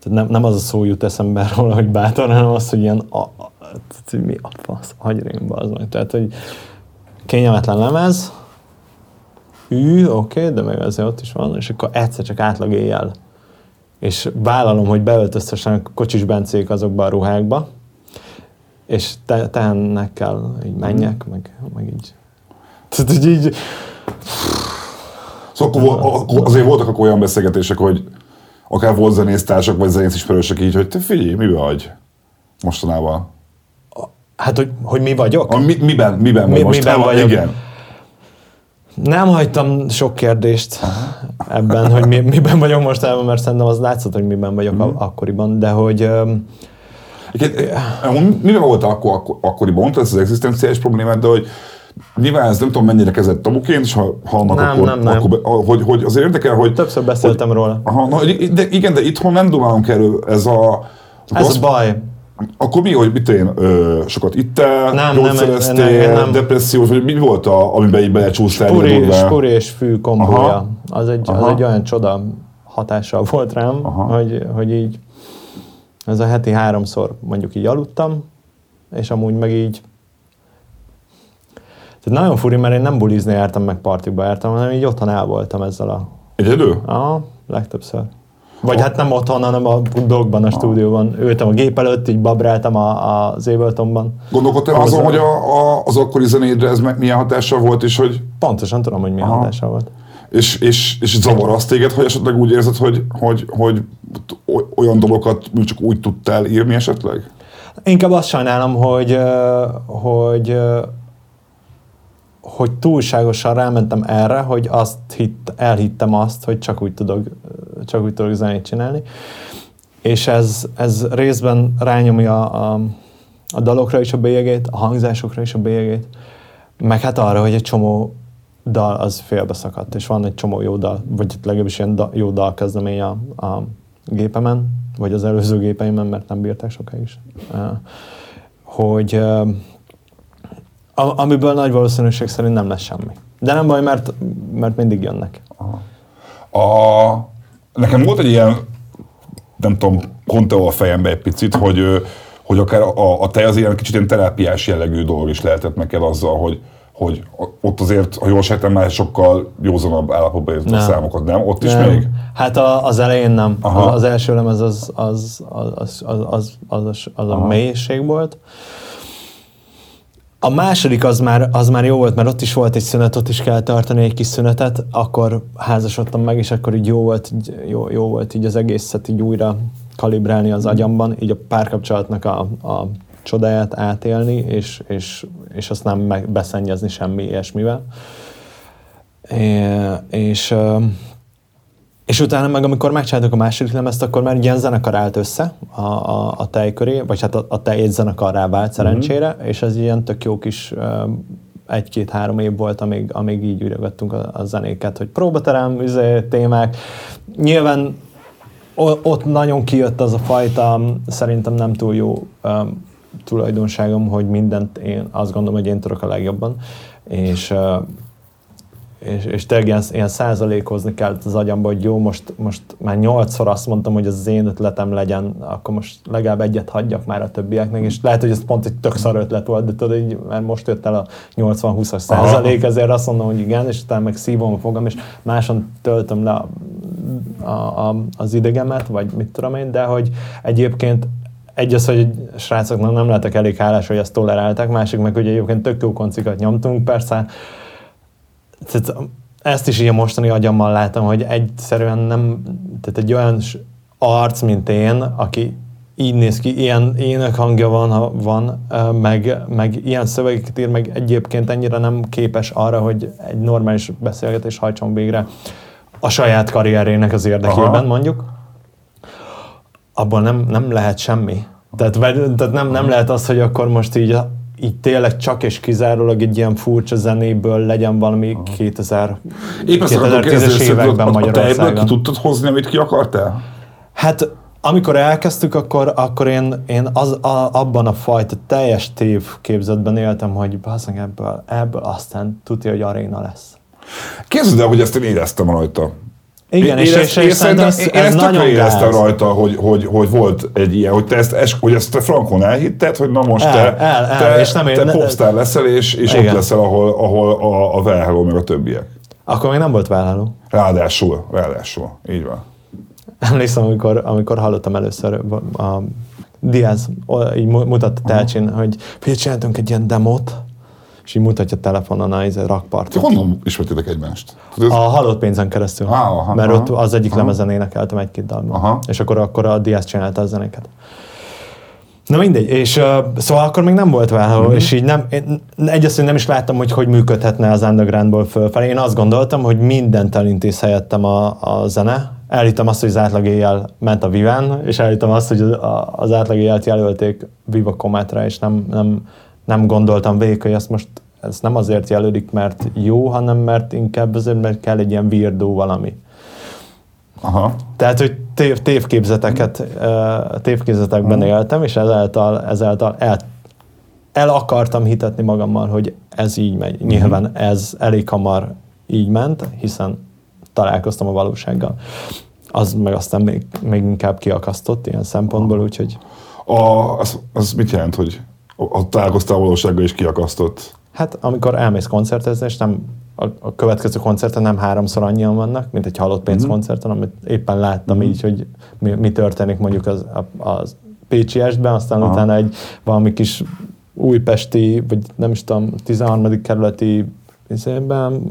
tehát nem, nem az a szó jut eszembe róla, hogy bátor, hanem az, hogy ilyen a, a, tehát, mi a fasz, agyrémba az meg. Tehát, hogy kényelmetlen lemez, ű, oké, okay, de meg azért ott is van, és akkor egyszer csak átlag éjjel. És vállalom, hogy beöltöztessenek kocsis bencék azokba a ruhákba, és te, tehennek kell, így menjek, meg, meg így. Tehát, hogy így, Szóval akkor, akkor azért voltak akkor olyan beszélgetések, hogy akár volt zenésztársak, vagy zenész ismerősök így, hogy te figyelj, miben vagy mostanában? hát, hogy, hogy mi vagyok? A, mi, miben, miben Mi- miben vagyok? Igen. Nem hagytam sok kérdést ebben, hogy mi, miben vagyok most, mert szerintem az látszott, hogy miben vagyok mm. akkoriban, de hogy Miben volt akkor, akkor, akkoriban? Mondtad ezt az egzisztenciális problémát, de hogy nyilván ez nem tudom mennyire kezett tabuként, és ha hallnak, Nem, akkor, nem, nem. akkor be, hogy, hogy azért érdekel, hogy... többször beszéltem hogy, róla. Aha, na, de igen, de itthon nem dumálunk erről, ez a... Ez a baj. Akkor mi, hogy mit én, ö, sokat ittál, Nem, gyógyszereztél, nem, nem, nem. depressziós, vagy mi volt, a, amiben így belecsúsztál? Spuri, spuri és fű kombója. Az egy, az Aha. egy olyan csoda hatással volt rám, Aha. hogy, hogy így ez a heti háromszor mondjuk így aludtam, és amúgy meg így tehát nagyon furi, mert én nem bulizni jártam, meg partiba jártam, hanem így otthon el voltam ezzel a... Egyedül? Aha, legtöbbször. Vagy hát nem otthon, hanem a dogban, a stúdióban. Ültem a gép előtt, így babráltam a, a, az Abletonban. Gondolkodtál Az azon, hogy a, a, az akkori zenédre ez milyen hatással volt, és hogy Pontosan tudom, hogy milyen Aha. hatása volt. és, és, és zavar azt téged, hogy esetleg úgy érzed, hogy, hogy, hogy oly- olyan dolgokat csak úgy tudtál írni esetleg? Inkább azt sajnálom, hogy, hogy, hogy túlságosan rámentem erre, hogy azt hitt, elhittem azt, hogy csak úgy tudok, csak úgy tudok zenét csinálni. És ez, ez részben rányomja a, a dalokra is a bélyegét, a hangzásokra is a bélyegét, meg hát arra, hogy egy csomó dal az félbeszakadt, és van egy csomó jó dal, vagy legalábbis ilyen da, jó dal kezdemény a, a gépemen, vagy az előző gépeimen, mert nem bírták sokáig is. Hogy a- amiből nagy valószínűség szerint nem lesz semmi. De nem baj, mert, mert mindig jönnek. A, nekem volt egy ilyen, nem tudom, Conteo a fejembe egy picit, hogy, hogy akár a, a te az ilyen kicsit ilyen terápiás jellegű dolog is lehetett neked azzal, hogy, hogy ott azért, ha jól sejtem, már sokkal józanabb állapotban érted a számokat, nem? Ott is Nem. még? Hát a, az elején nem. Aha. Az, az első lemez az, az, az, az, az, az, az, az, az a mélység volt. A második az már, az már jó volt, mert ott is volt egy szünet, ott is kell tartani egy kis szünetet, akkor házasodtam meg, és akkor így jó volt, így, jó, jó volt így az egészet így újra kalibrálni az agyamban, így a párkapcsolatnak a, a csodáját átélni, és, és, és azt nem beszennyezni semmi ilyesmivel. É, és, és utána meg, amikor megcsináltuk a második lemezt, akkor már ilyen zenekar állt össze a, a, a tej köré, vagy hát a, a tej egy zenekarrá vált szerencsére, mm-hmm. és ez ilyen tök jó kis egy-két-három év volt, amíg, amíg így üregettünk a, a zenéket, hogy próbaterem, izé, témák. Nyilván ott nagyon kijött az a fajta, szerintem nem túl jó um, tulajdonságom, hogy mindent én azt gondolom, hogy én tudok a legjobban, és uh, és, és tényleg ilyen, ilyen százalékozni kellett az agyamba, hogy jó, most, most már nyolcszor azt mondtam, hogy ez az én ötletem legyen, akkor most legalább egyet hagyjak már a többieknek, és lehet, hogy ez pont egy tök szar ötlet volt, de tudod, így, mert most jött el a 80-20-as százalék, ezért azt mondom, hogy igen, és utána meg szívom a fogam, és máson töltöm le a, a, a, az idegemet, vagy mit tudom én, de hogy egyébként egy az, hogy srácoknak nem lehetek elég hálás, hogy ezt tolerálták, másik meg, hogy egyébként tök jó koncikat nyomtunk, persze tehát ezt is ilyen mostani agyammal látom, hogy egyszerűen nem, tehát egy olyan arc, mint én, aki így néz ki, ilyen ének hangja van, ha van, meg, meg ilyen szövegeket ír, meg egyébként ennyire nem képes arra, hogy egy normális beszélgetés hajtson végre a saját karrierének az érdekében, Aha. mondjuk. Abban nem, nem lehet semmi. Tehát, tehát nem, nem lehet az, hogy akkor most így így tényleg csak és kizárólag egy ilyen furcsa zenéből legyen valami 2000, 2010-es években Magyarországon. A ki tudtad hozni, amit ki akartál? Hát amikor elkezdtük, akkor, akkor én, én az, a, abban a fajta teljes tévképzetben éltem, hogy bazdmeg ebből, ebből aztán tudja, hogy aréna lesz. Képzeld el, hogy ezt én éreztem rajta. Igen, én, és, és, és szerintem ez, én ez ezt nagyon éreztem rajta, hogy, hogy, hogy, volt egy ilyen, hogy te ezt, hogy ezt te frankon elhitted, hogy na most el, te, el, el, te, és nem te popstar leszel, és, és ott leszel, ahol, ahol a, a Velhello meg a többiek. Akkor még nem volt Velhello. Ráadásul, ráadásul, így van. Emlékszem, amikor, amikor hallottam először a Diaz így mutatta Telcsin, hogy figyelj, csináltunk egy ilyen demót, és így mutatja telefonon a izé, rakpartot. Honnan ismertétek egymást? Ez... A halott pénzen keresztül. Ah, aha, mert aha, ott az egyik aha. lemezen énekeltem egy-két dalban. És akkor, akkor a Diaz csinálta a zenéket. Na mindegy, és uh, szóval akkor még nem volt vele, mm-hmm. és így nem, én egyrészt nem is láttam, hogy hogy működhetne az undergroundból fölfelé. Én azt gondoltam, hogy mindent elintéz helyettem a, a zene. Elhittem azt, hogy az átlag éjjel ment a Viven, és elhittem azt, hogy az átlag éjjelt jelölték Viva Cometra, és nem, nem, nem gondoltam végig, hogy ezt most ez nem azért jelölik, mert jó, hanem mert inkább azért, mert kell egy ilyen virdó valami. Aha. Tehát, hogy tév, tévképzeteket, tévképzetekben Aha. éltem, és ezáltal, ezáltal el, el akartam hitetni magammal, hogy ez így megy. Uh-huh. Nyilván ez elég hamar így ment, hiszen találkoztam a valósággal. Az meg aztán még, még inkább kiakasztott ilyen szempontból, úgyhogy... A, az, az mit jelent, hogy a találkoztál valósággal is kiakasztott? Hát amikor elmész koncertezni, és nem a, a következő koncerten nem háromszor annyian vannak, mint egy halott pénz mm-hmm. koncerten, amit éppen láttam mm-hmm. így, hogy mi, mi történik mondjuk az, a, az Pécsi estben, aztán Aha. utána egy valami kis újpesti, vagy nem is tudom, 13. kerületi izében,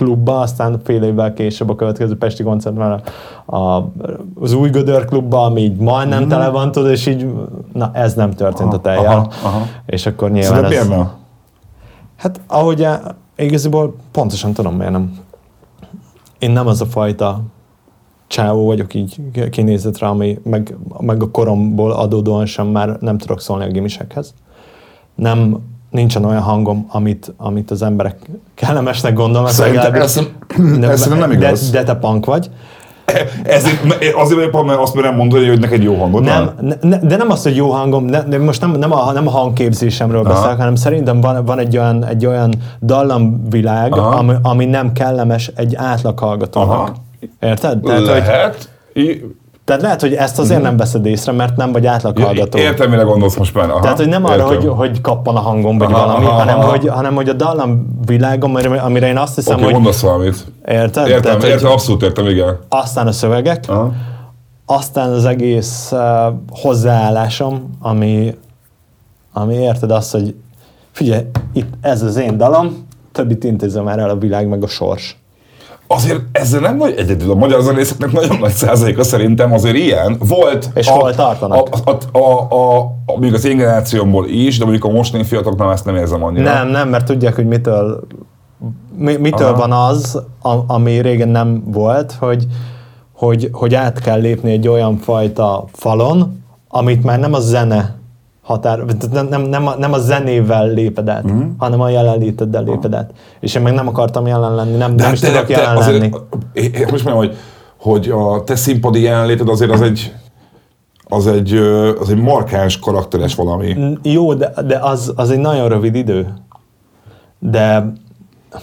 klubba, aztán fél évvel később a következő Pesti koncertben a, az új Gödör klubba, ami így majdnem mm. tele van, tudod, és így, na ez nem történt aha, a teljel. És akkor nyilván ez... Hát ahogy igazából pontosan tudom, miért nem. Én nem az a fajta csávó vagyok így kinézetre, ami meg, meg a koromból adódóan sem már nem tudok szólni a gimisekhez. Nem, nincsen olyan hangom, amit, amit az emberek kellemesnek gondolnak. Szerintem ez, ez nem igaz. De, de te punk vagy. Ez, azért vagyok, mert azt nem mondani, hogy neked jó hangod nem, ne, de nem az, hogy jó hangom, ne, de most nem, nem, a, nem a hangképzésemről Aha. beszélek, hanem szerintem van, van egy olyan, egy olyan dallamvilág, ami, ami nem kellemes egy átlag hallgatónak. Érted? Tehát, Lehet. Hogy, tehát lehet, hogy ezt azért nem veszed észre, mert nem vagy átlaghallgató. Értem, mire gondolsz most már. Aha, Tehát, hogy nem arra, hogy, hogy kappan a hangom, vagy aha, valami, aha, hanem, aha. Hogy, hanem hogy a dallam világom, amire én azt hiszem, okay, hogy... mondasz valamit. Érted? Értem, Tehát, értem, abszolút értem, igen. Aztán a szövegek, aha. aztán az egész uh, hozzáállásom, ami, ami érted azt, hogy figyelj, itt ez az én dalam, többit intézem már el a világ meg a sors azért ezzel nem vagy egyedül. A magyar zenészeknek nagyon nagy százaléka szerintem azért ilyen. Volt. És a, hol tartanak? A, a, a, a, a, még az én generációmból is, de mondjuk a mostani fiataloknál ezt nem érzem annyira. Nem, nem, mert tudják, hogy mitől, mi, mitől Aha. van az, a, ami régen nem volt, hogy, hogy, hogy át kell lépni egy olyan fajta falon, amit már nem a zene határ, nem, nem, nem, a, nem a zenével léped át, mm. hanem a jelenléteddel léped át. És én meg nem akartam jelen lenni, nem, nem is te- tudok jelen azért- lenni. Én most mondom, hogy, hogy a te színpadi jelenléted azért az egy, az egy, az egy markáns karakteres valami. Jó, de, de az, az egy nagyon rövid idő. De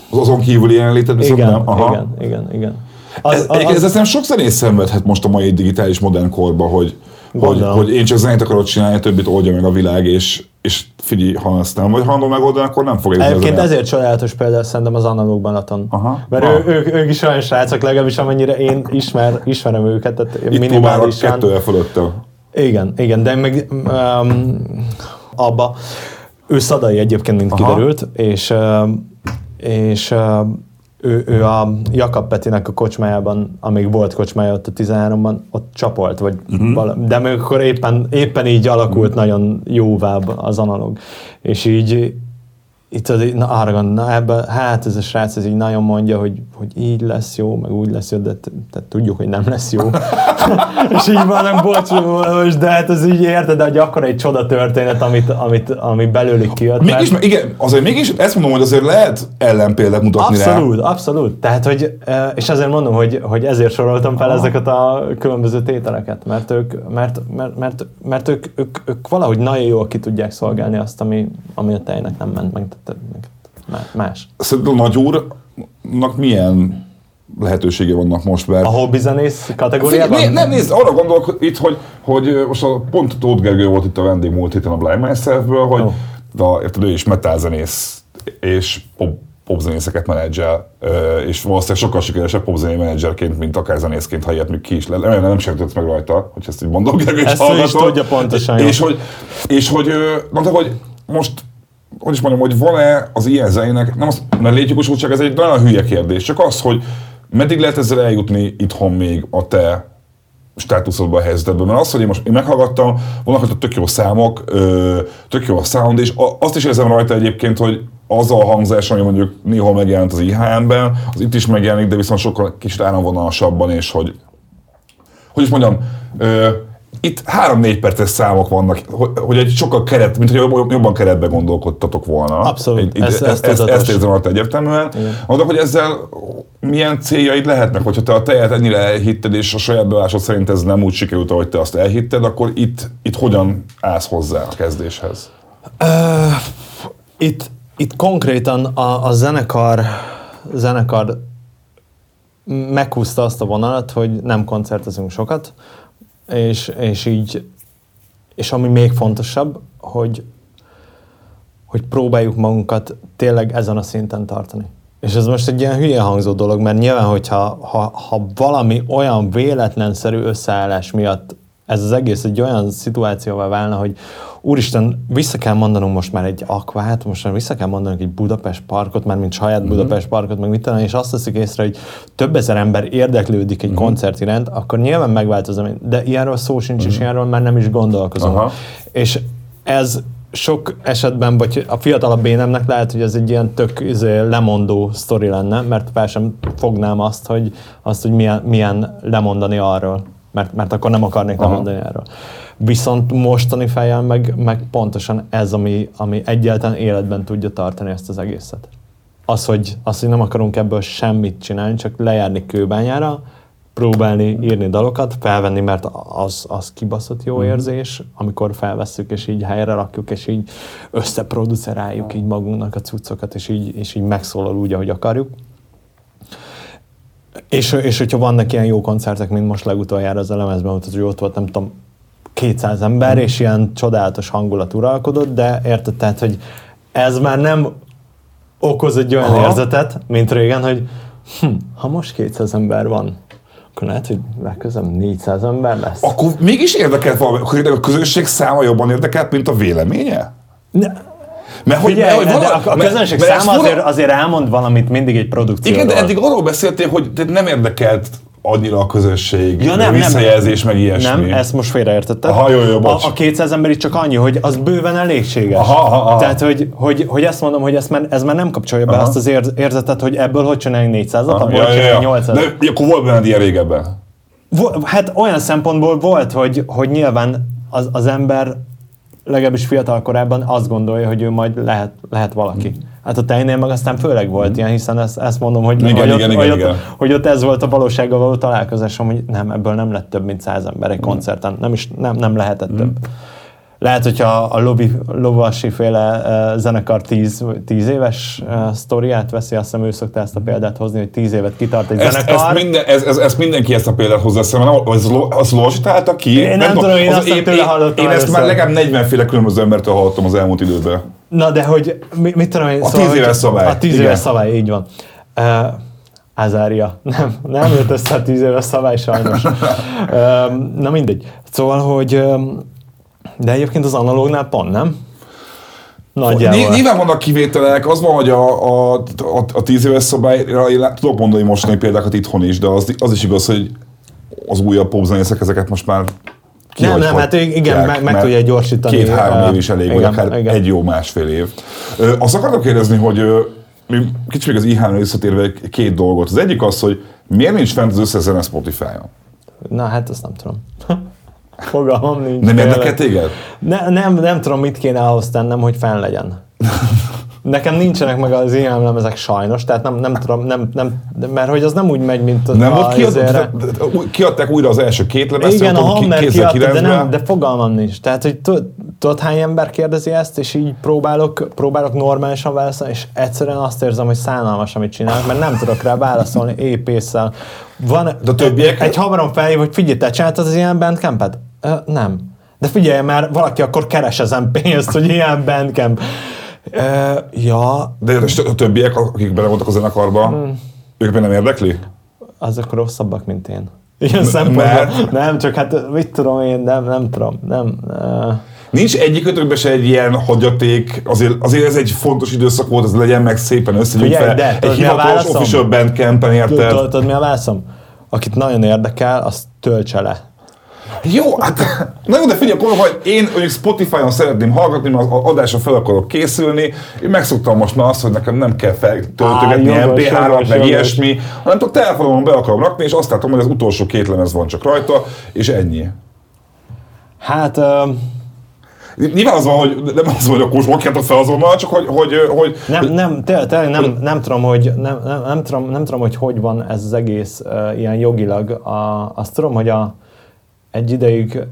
Az azon kívüli jelenléted viszont igen, nem. Aha. igen, igen, igen. Az, ez, az, egyébként ez az, aztán sok zenész szenvedhet most a mai digitális modern korban, hogy, Gondolom. hogy én csak zenét akarok csinálni, a többit oldja meg a világ, és, és figyelj, ha ezt nem vagy hajlandó megoldani, akkor nem fog Egyébként ezért csodálatos példa szerintem az analóg Balaton. Aha. Mert Ah. ő, ők, ők is olyan srácok, legalábbis amennyire én ismer, ismerem őket, tehát Itt minimálisan. kettővel fölötte. Igen, igen, de meg um, abba ő Szadai egyébként, mint Aha. kiderült, és, um, és um, ő, ő a Jakab Petinek a kocsmájában, amíg volt kocsmája ott a 13-ban, ott csapolt, vagy Mhm. uh-huh. vala, de még akkor éppen, éppen így alakult uh-huh. nagyon jóvá az analóg. És így itt az, na, arra gondol, na ebben, hát ez a srác ez így nagyon mondja, hogy, hogy így lesz jó, meg úgy lesz jó, de tehát tudjuk, hogy nem lesz jó. [LAUGHS] és így van, nem bocs, most, de hát ez így érted, de hogy akkor egy csoda történet, amit, amit, ami belőlük kijött. Mégis, mert- igen, azért mégis ezt mondom, hogy azért lehet ellenpéldát mutatni rá. Abszolút, abszolút. Tehát, hogy, és ezért mondom, hogy, hogy ezért soroltam fel ezeket a különböző tételeket, mert ők, mert, mert, mert, mert ők, ők, ők valahogy nagyon jól ki tudják szolgálni azt, ami, ami a tejnek nem ment meg más. Szerintem nagy úrnak milyen lehetősége vannak most, mert A hobbizenész kategóriában? né, nem nézd, arra gondolok itt, hogy, hogy most a, pont Tóth Gergő volt itt a vendég múlt héten a Blind Myself-ből, hogy oh. érted, ő is metalzenész és pop, popzenészeket menedzsel, és valószínűleg sokkal sikeresebb popzené menedzserként, mint akár zenészként, ha ilyet még ki is le. Nem, nem sértődsz meg rajta, hogy ezt így mondom, Gergő, és Ezt is tudja pontosan, jó. És hogy, és hogy mondta, hogy most hogy is mondjam, hogy van-e az ilyen zenének, nem az, mert létjogosultság, ez egy nagyon hülye kérdés, csak az, hogy meddig lehet ezzel eljutni itthon még a te státuszodban, a helyzetedben. Mert az, hogy én most én meghallgattam, vannak ott tök jó számok, tök jó a sound, és azt is érzem rajta egyébként, hogy az a hangzás, ami mondjuk néhol megjelent az IHM-ben, az itt is megjelenik, de viszont sokkal kicsit áramvonalasabban, és hogy hogy is mondjam, itt három-négy perces számok vannak, hogy, egy sokkal keret, mint hogy jobb- jobban keretbe gondolkodtatok volna. Abszolút. Ez- ezt, ez ezt, érzem alatt egyértelműen. Mondom, hogy ezzel milyen céljaid lehetnek, hogyha te a tejet ennyire elhitted, és a saját bevásod szerint ez nem úgy sikerült, ahogy te azt elhitted, akkor itt, itt hogyan állsz hozzá a kezdéshez? Itt, itt konkrétan a, a zenekar, zenekar meghúzta azt a vonalat, hogy nem koncertezünk sokat, és, és így, és ami még fontosabb, hogy, hogy próbáljuk magunkat tényleg ezen a szinten tartani. És ez most egy ilyen hülye hangzó dolog, mert nyilván, hogyha ha, ha valami olyan véletlenszerű összeállás miatt ez az egész egy olyan szituációval válna, hogy úristen, vissza kell mondanunk most már egy akvát, most már vissza kell mondanunk egy Budapest parkot, már mint saját Mhm. Budapest parkot, meg mit tudom, és azt teszik észre, hogy több ezer ember érdeklődik Mhm. egy koncert iránt, akkor nyilván megváltozom. De ilyenről szó sincs, és ilyenről már nem is gondolkozom. Mhm. Aha. És ez sok esetben, vagy a fiatalabb énemnek lehet, hogy ez egy ilyen tök izé, lemondó sztori lenne, mert fel sem fognám azt, hogy, azt, hogy milyen, milyen lemondani arról. Mert, mert akkor nem akarnék Aha. lemondani erről. Viszont mostani fejjel meg, meg pontosan ez, ami, ami egyáltalán életben tudja tartani ezt az egészet. Az hogy, az, hogy nem akarunk ebből semmit csinálni, csak lejárni kőbányára, próbálni írni dalokat, felvenni, mert az, az kibaszott jó érzés, amikor felvesszük, és így helyre rakjuk, és így összeproduceráljuk így magunknak a cuccokat, és így, és így megszólal úgy, ahogy akarjuk. És, és hogyha vannak ilyen jó koncertek, mint most legutoljára az elemezben mutat, hogy ott volt, nem tudom, 200 ember, és ilyen csodálatos hangulat uralkodott, de érted, tehát, hogy ez már nem okoz egy olyan Aha. érzetet, mint régen, hogy hm, ha most 200 ember van, akkor lehet, hogy legközelebb 400 ember lesz. Akkor mégis érdekelt valami, akkor a közönség száma jobban érdekelt, mint a véleménye? Ne, Mert hogy, mert, hogy de vala- a, a közönség mert száma azért, azért elmond valamit mindig egy produkcióról. Igen, de eddig arról beszéltél, hogy te nem érdekelt annyira a közösség, Ja, nem, nem. visszajelzés, meg ilyesmi. Nem, ezt most félreértetted. Aha, jó, jó, bocs. a, a 200 ember itt csak annyi, hogy az bőven elégséges. Aha, aha, aha. Tehát, hogy, hogy, hogy ezt mondom, hogy ezt már, ez már nem kapcsolja be Aha. azt az ér, érzetet, hogy ebből hogy csináljunk 400-at, abból ja, ja, ja. 800 De akkor volt benned ilyen régebben. Hát olyan szempontból volt, hogy, hogy nyilván az, az ember legalábbis fiatal korában azt gondolja, hogy ő majd lehet, lehet valaki. Hát a tejnél meg aztán főleg volt ilyen, hiszen ezt, ezt mondom, hogy, Igen, hogy, igen, ott, igen, hogy, igen. ott, hogy ott ez volt a valósággal való találkozásom, hogy nem, ebből nem lett több, mint száz ember egy koncerten. Nem is, nem, nem lehetett több. Lehet, hogyha a Lobi, Lovasi féle uh, zenekar 10, 10 éves uh, sztoriát veszi, azt hiszem ő szokta ezt a példát hozni, hogy 10 évet kitart egy Ezt, zenekar. ezt, minden, ez, ez, ezt mindenki ezt a példát hozzá szemben, az, az Losi találta ki? Én nem tudom, én azt én, tőle hallottam én, én ezt már legalább 40 féle különböző embertől hallottam az elmúlt időben. Na de hogy, mi, mit tudom én, A tíz hogy- éves szabály, A tíz igen. éves szabály, így van. Uh, Azária. Nem, nem jött össze a tíz éves szabály sajnos. [LAUGHS] uh, na mindegy. Szóval, hogy um, de egyébként az analógnál pont, nem? Nagyjából. Ny- Nyilván vannak kivételek, az van, hogy a, a, a, a tíz éves szabályra én tudok mondani mostani példákat itthon is, de az, az is igaz, hogy az újabb popzenészek ezeket most már Nem, nem, hát igen, meg- meg tudja gyorsítani. Két-három év is elég, vagy igen, akár igen. egy jó másfél év. Ö, Azt akartam kérdezni, hogy kicsit még az IH-ra visszatérve két dolgot. Az egyik az, hogy miért nincs fent az összes zene Spotify-on? Na hát azt nem tudom. [LAUGHS] Fogalmam nincs. Nem érdekel téged? Ne, nem, nem tudom, mit kéne ahhoz tennem, hogy fenn legyen. Nekem nincsenek meg az ilyen lemezek sajnos, tehát nem, nem tudom, nem, nem, mert hogy az nem úgy megy, mint Nem a volt kiad, izére. de- de- de- kiadták újra az első két lemezt, Igen, a Hammer kiadta, de, 2009-ben. nem, de fogalmam nincs. Tehát, hogy tud- tudod, hány ember kérdezi ezt, és így próbálok, próbálok normálisan válaszolni, és egyszerűen azt érzem, hogy szánalmas, amit csinálok, mert nem tudok rá válaszolni épésszel. Van, De többiek- Egy haverom felhív, hogy figyelj, te csináltad az ilyen bandcampet? Ö, nem. De figyelj, mert valaki akkor keres ezen pénzt, hogy ilyen bandcamp. Ö, ja, De és a többiek, akik bele voltak a zenekarba, Hmm. ők még nem érdekli? azok rosszabbak, mint én. Ilyen szempontból. mert- Nem, csak hát mit tudom én, nem, nem tudom. Nem, uh, Nincs egyik se egy ilyen hagyaték, azért, azért ez egy fontos időszak volt, ez legyen meg szépen összegyűjtve. De Egy hivatalos official bandcampen érted? Tudod, tudod, mi a válaszom? Akit nagyon érdekel, azt töltse le. Jó, hát na jó, de figyelj, akkor, hogy én mondjuk Spotify-on szeretném hallgatni, mert az adásra fel akarok készülni, én megszoktam most már azt, hogy nekem nem kell feltöltögetni Á, jogos, MP3-at, jogos, meg ilyesmi, hanem csak telefonon be akarom rakni, és azt látom, hogy az utolsó két lemez van csak rajta, és ennyi. Hát, uh, Nyilván az van, hogy nem az van, hogy akkor most vakjátok fel azonnal, csak hogy, hogy, hogy nem, nem, tényleg, tényleg nem, nem, tudom, hogy, nem, nem, nem, tudom, nem tudom, hogy hogy van ez az egész uh, ilyen jogilag. A, azt tudom, hogy a, egy ideig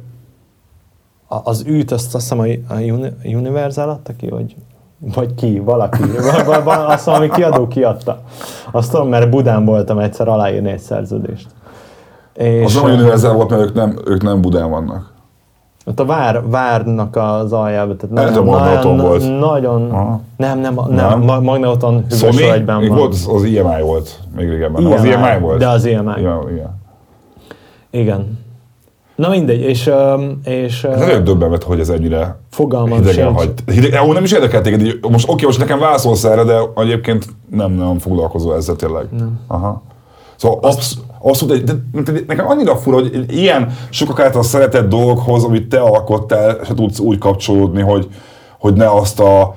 az űt, azt, azt hiszem a, a Uni- Universal adta ki, vagy, vagy ki, valaki. Val- val- val- Azt valami kiadó kiadta. Azt tudom, mert Budán voltam egyszer aláírni egy szerződést. És, az nem univerzál volt, mert ők nem, ők nem Budán vannak. Ott a vár, várnak az aljába, tehát a Magnaton nagyon, volt. nagyon, Aha. nem, nem, nem, Nem? nem. Sony? hűvös egyben van. volt, az, IMI volt még régebben. Nem, az IMI volt? De az EMI. Ja, igen. Igen. Na mindegy, és, és Ez nagyon döbbenet, hogy ez ennyire fogalmam hidegen sincs. hagy. Hideg, ahol nem is érdekel téged, így- most oké, most nekem válaszolsz erre, de egyébként nem, nem foglalkozol ezzel tényleg. Nem. Aha. Szóval absz- abszolút, egy, de, de, de nekem annyira fura, hogy ilyen sokak által szeretett dolgokhoz, amit te alkottál, se tudsz úgy kapcsolódni, hogy, hogy ne azt a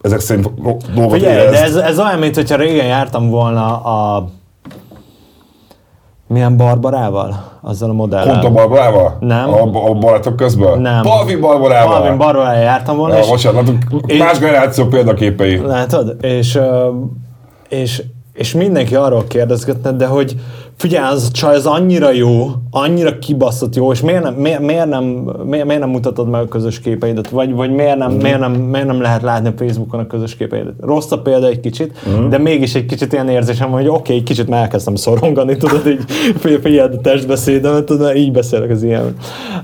ezek szerint dolgot Figyelj, de ez, ez olyan, mint hogyha régen jártam volna a milyen Barbarával? Azzal a modellel. Pont a Barbarával? Nem. A, a barátok közben? Nem. Palvin Barbarával? Palvin Barbarával jártam volna, Ja, és bocsánat, Én- más generáció példaképei. Látod? És, és, és mindenki arról kérdezgetne, de hogy figyelj, az a csaj az annyira jó, annyira kibaszott jó, és miért nem, miért, miért nem, miért, miért nem mutatod meg a közös képeidet? Vagy, vagy miért, nem, miért, nem, miért nem lehet látni a Facebookon a közös képeidet? Rossz a példa egy kicsit, de mégis egy kicsit ilyen érzésem, hogy oké, okay, kicsit már elkezdtem szorongani, tudod, így figyeld a testbeszédemet, tudod, így beszélek az ilyen.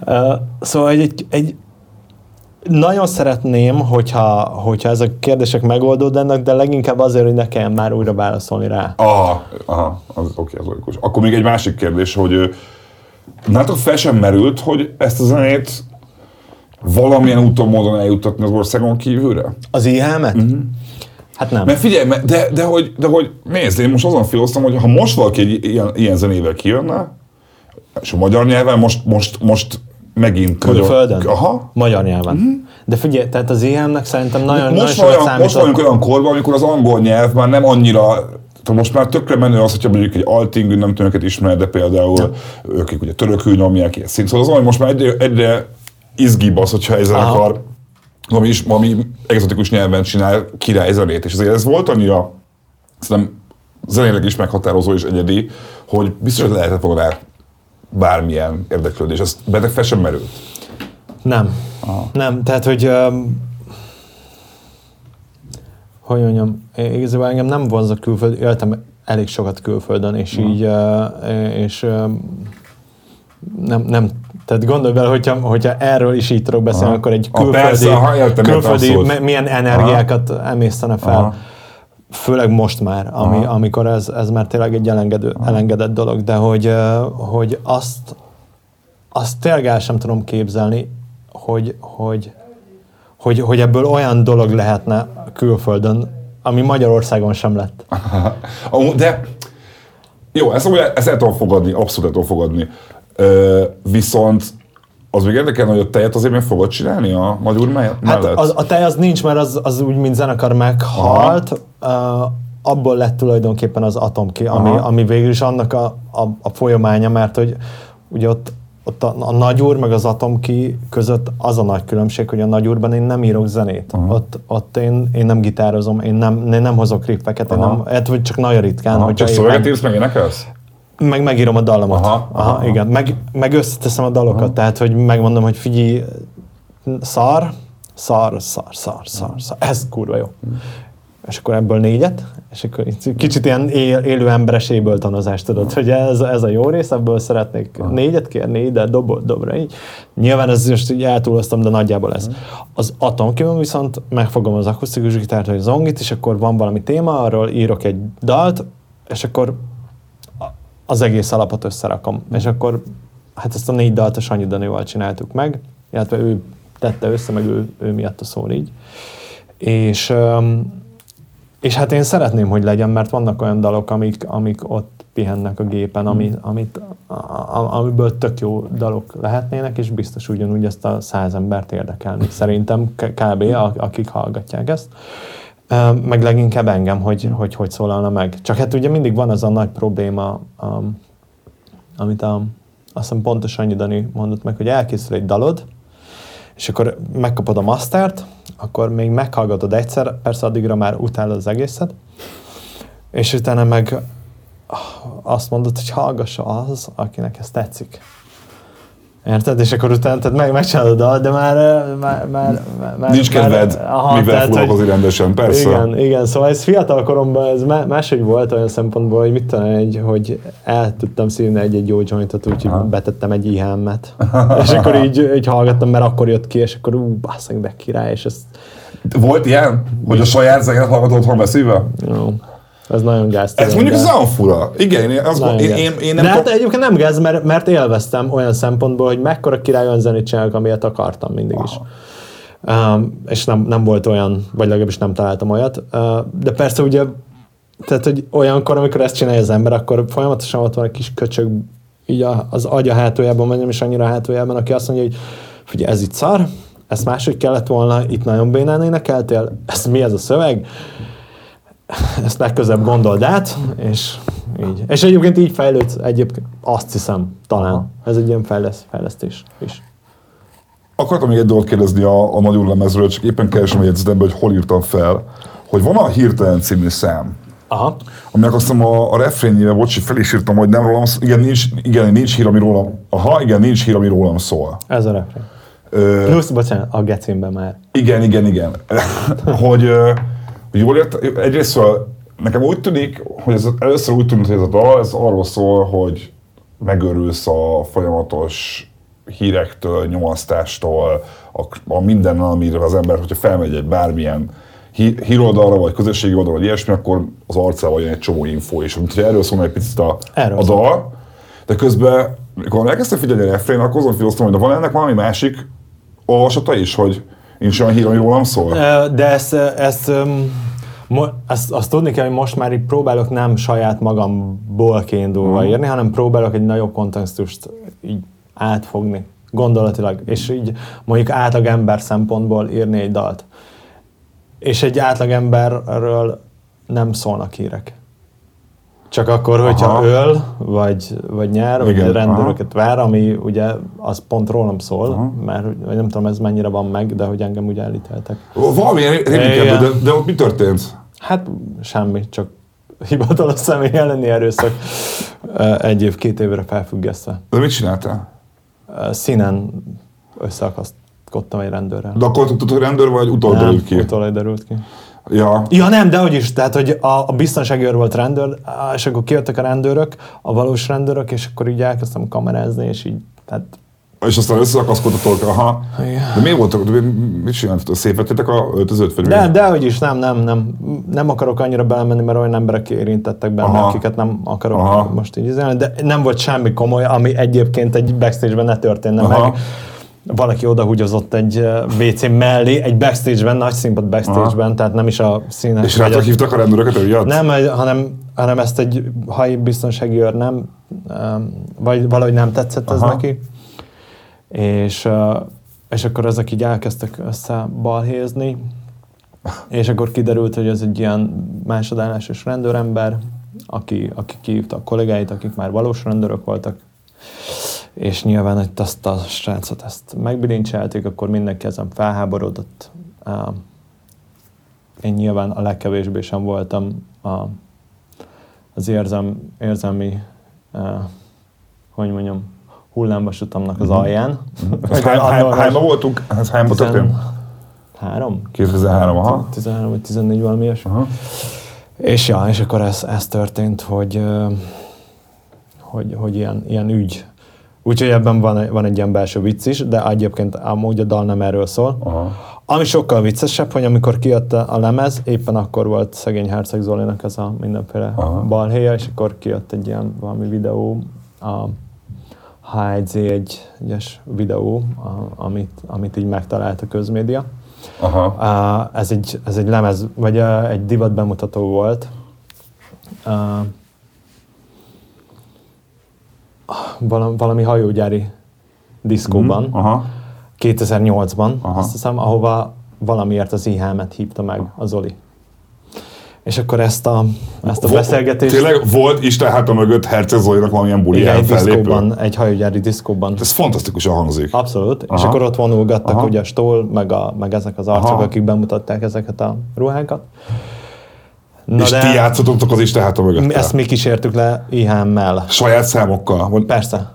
Uh, szóval egy, egy, egy nagyon szeretném, hogyha, hogyha ezek a kérdések megoldódnak, de leginkább azért, hogy ne kelljen már újra válaszolni rá. Aha, aha, az oké, az logikus. Akkor még egy másik kérdés, hogy nálatok fel sem merült, hogy ezt a zenét valamilyen úton, módon eljuttatni az országon kívülre? Az IHM-et? Hát nem. Mert figyelj, de, de, hogy, de hogy nézd, én most azon filoztam, hogy ha most valaki egy ilyen, ilyen zenével kijönne, és a magyar nyelven most, most, most megint... Külföldön? Nagyon, aha. Magyar nyelven. De figyelj, tehát az IHM-nek szerintem nagyon, nagyon Most, sokat olyan, most számított. vagyunk olyan korban, amikor az angol nyelv már nem annyira tehát most már tökre menő az, hogyha mondjuk egy Alting, nem tudom őket ismer, de például ja. ők ugye törökül nyomják ilyen szint. Szóval az, hogy most már egyre, egyre izgibb az, hogyha egy zenekar ami is valami egzotikus nyelven csinál királyzenét, és azért ez volt annyira szerintem zenéleg is meghatározó és egyedi, hogy biztos, hogy lehetett volna rá bármilyen érdeklődés. Ez bennek fel sem merült. Nem. Aha. Nem, tehát, hogy um, hogy mondjam, igazából engem nem vonz a külföld, éltem elég sokat külföldön, és Aha. így, uh, és um, nem, nem tehát gondolj bele, hogyha, hogyha erről is így tudok beszélni, Aha. akkor egy külföldi, a persze, aha, értem, külföldi milyen energiákat aha. emésztene fel. Aha. Főleg most már, ami, amikor ez, ez már tényleg egy elengedő, elengedett dolog, de hogy, hogy azt, azt tényleg el sem tudom képzelni, hogy, hogy, hogy, hogy ebből olyan dolog lehetne külföldön, ami Magyarországon sem lett. [LAUGHS] De jó, ezt, ezt el tudom fogadni, abszolút el tudom fogadni. Viszont az még érdekelne, hogy a tejet azért meg fogod csinálni a magyar mellett? Hát az, a tej az nincs, mert az, az úgy, mint zenekar meghalt. Uh, abból lett tulajdonképpen az atomki, ami, ami végül is annak a, a, a folyamánya, mert hogy ugye ott, ott a, a nagyúr meg az atomki között az a nagy különbség, hogy a nagyúrban én nem írok zenét. Aha. Ott, ott én, én nem gitározom, én nem, én nem hozok riffeket, én nem, hát, csak nagyon ritkán. Aha, csak szöveget írsz, meg énekelsz? Meg megírom a dallamot. Aha, aha, aha. igen. Meg, meg összeteszem a dalokat, aha. tehát hogy megmondom, hogy figyelj, szar, szar, szar, szar, szar, szar. Ez kurva jó. És akkor ebből négyet, és akkor kicsit ilyen él, élő emberes tanozás, tudod, hogy ez, ez a jó rész, ebből szeretnék Aha. négyet kérni, de dob, dobra, így. Nyilván ez most így eltúloztam, de nagyjából ez. Az atomkívül viszont megfogom az akusztikus gitárt, vagy zongit, és akkor van valami téma, arról írok egy dalt, és akkor az egész alapot összerakom. És akkor hát ezt a négy dalt a Sanyi Danival csináltuk meg, illetve ő tette össze, meg ő, ő miatt a szó így. És, és hát én szeretném, hogy legyen, mert vannak olyan dalok, amik, amik ott pihennek a gépen, ami, hmm. amit, amiből tök jó dalok lehetnének, és biztos ugyanúgy ezt a száz embert érdekelni. Szerintem kb. akik hallgatják ezt meg leginkább engem, hogy, hogy hogy szólalna meg. Csak hát ugye mindig van az a nagy probléma, um, amit a, azt hiszem pontosan annyi Dani mondott meg, hogy elkészül egy dalod, és akkor megkapod a mastert, akkor még meghallgatod egyszer, persze addigra már utálod az egészet, és utána meg azt mondod, hogy hallgassa az, akinek ez tetszik. Érted? És akkor utána tehát meg, megcsinálod a de már, már, már, már Nincs kedved, aha, mivel foglalkozni rendesen, persze. Igen, igen, szóval ez fiatal koromban ez máshogy volt olyan szempontból, hogy mit tudom, egy, hogy el tudtam szívni egy-egy jó jointot, úgyhogy betettem egy ihámmet. [LAUGHS] és akkor így, így hallgattam, mert akkor jött ki, és akkor ú, basszak, de király, és ezt... Volt ilyen? Hogy a saját zenét hallgatod otthon beszélve? Jó. Ez nagyon gáz. Ez mondjuk az olyan fura. Igen, én, az én, én, én nem De hát egyébként nem gáz, mert, mert élveztem olyan szempontból, hogy mekkora király olyan zenét csinálok, amilyet akartam mindig is. Um, és nem, nem volt olyan, vagy legalábbis nem találtam olyat. Uh, de persze ugye, tehát hogy olyankor, amikor ezt csinálja az ember, akkor folyamatosan ott van egy kis köcsög így az agya hátuljában, vagy nem is annyira a hátuljában, aki azt mondja, hogy figyelj, ez itt szar, ezt máshogy kellett volna, itt nagyon bénán énekeltél, ez mi ez a szöveg? Ezt legközebb gondold át, és így. És egyébként így fejlődsz, egyébként azt hiszem, talán. Ez egy ilyen fejlesz, fejlesztés is. Akartam még egy dolgot kérdezni a, a magyar lemezről, csak éppen keresem egy jegyzetembe, hogy hol írtam fel, hogy van a Hirtelen című szám, Aha. Aminek azt hiszem a, a refrényével, bocsi, fel is írtam, hogy nem rólam szól. Igen, nincs, igen, nincs hír, ami rólam, aha, igen, nincs hír, ami rólam szól. Ez a refrén. Ö, Plusz, bocsánat, a gecimben már. Igen, igen, igen. [LAUGHS] hogy, jól ért, egyrészt szóval nekem úgy tűnik, hogy ez először úgy tűnt, hogy ez a dal, ez arról szól, hogy megörülsz a folyamatos hírektől, nyomasztástól, a, a minden, amire az ember, hogyha felmegy egy bármilyen híroldalra, vagy közösségi oldalra, vagy ilyesmi, akkor az arcával jön egy csomó info, és mint hogy erről szólna egy picit a, a dal, de közben, amikor elkezdtem figyelni a refrén, akkor azon filoztam, hogy de van ennek valami másik olvasata is, hogy Nincs olyan hír, ami rólam szól? De ezt, ezt, ezt, azt tudni kell, hogy most már így próbálok nem saját magamból kiindulva hmm. írni, hanem próbálok egy nagyobb kontextust így átfogni gondolatilag, és így mondjuk átlag ember szempontból írni egy dalt. És egy átlag emberről nem szólnak hírek. Csak akkor, hogyha Aha. öl, vagy, vagy nyer, vagy Igen, rendőröket vár, ami ugye az pont rólam szól, mert vagy nem tudom ez mennyire van meg, de hogy engem ugye elítéltek. Valami Igen. de, de ott mi történt? Hát semmi, csak hivatalos személy elleni erőszak egy év, két évre felfüggesztve. De mit csináltál? Színen összeakasztottam egy rendőrrel. De akkor tudtad, hogy rendőr vagy, utólag derült ki. utólag derült ki. Ja. Ja nem, de hogy is, tehát hogy a, a biztonsági őr volt rendőr, és akkor kijöttek a rendőrök, a valós rendőrök, és akkor így elkezdtem kamerázni, és így, tehát És aztán összeakaszkodtatok, aha. Igen. De miért voltak, de mi- mit csináltatok? Szétvettétek a öltözőt? Vagy mi? De, de hogy is, nem, nem, nem. Nem akarok annyira belemenni, mert olyan emberek érintettek benne, Aha. akiket nem akarok Aha. most így üzenni, de nem volt semmi komoly, ami egyébként egy backstage-ben ne történne Aha. meg. Valaki odahúgyozott egy eh, WC mellé, egy backstage-ben, nagy színpad backstage-ben, tehát nem is a színes. És rátok hívtak a rendőröket emiatt? Nem, hanem, hanem ezt egy helyi biztonsági őr nem, em, vagy valahogy nem tetszett ez Aha. neki. És, és akkor ezek így elkezdtek össze balhézni, és akkor kiderült, hogy ez egy ilyen másodállásos rendőrember, aki, aki kihívta a kollégáit, akik már valós rendőrök voltak, és nyilván, hogy azt a srácot ezt megbilincselték, akkor mindenki ezen felháborodott. Én nyilván a legkevésbé sem voltam a, az érzem, érzelmi, hogy mondjam, hullámvasutamnak az alján. Ez hány, hány, hányban voltunk? Ez hányban történt? Három? 2003, aha. 13 vagy 14 valami ilyesmi. És ja, és akkor ez, ez történt, hogy, hogy, hogy ilyen, ilyen ügy. Úgyhogy ebben van, van egy ilyen belső vicc is, de egyébként amúgy a dal nem erről szól. Aha. Ami sokkal viccesebb, hogy amikor kijött a lemez, éppen akkor volt szegény Herceg Zolinak ez a mindenféle Aha. balhéja, és akkor kijött egy ilyen valami videó, a H1Z1 egyes videó, a, amit, amit így megtalált a közmédia. Aha. Uh, ez, egy, ez egy lemez, vagy uh, egy divat bemutató volt. Uh, valami, hajógyári diszkóban, Mhm, Aha. 2008-ban, Aha. azt hiszem, ahova valamiért az IHM-et hívta meg a Zoli. És akkor ezt a, ezt a Vo- beszélgetést... Tényleg volt Isten háta mögött Herceg Zolinak valamilyen buli igen, egy diszkóban, egy hajógyári diszkóban. Ez fantasztikusan hangzik. Abszolút. És Aha. akkor ott vonulgattak Aha. ugye a stól, meg, a, meg ezek az arcok, Aha. akik bemutatták ezeket a ruhákat. Na és ti játszottok az Isten háta mögött? ezt mi kísértük le IHM-mel. Saját számokkal? Persze.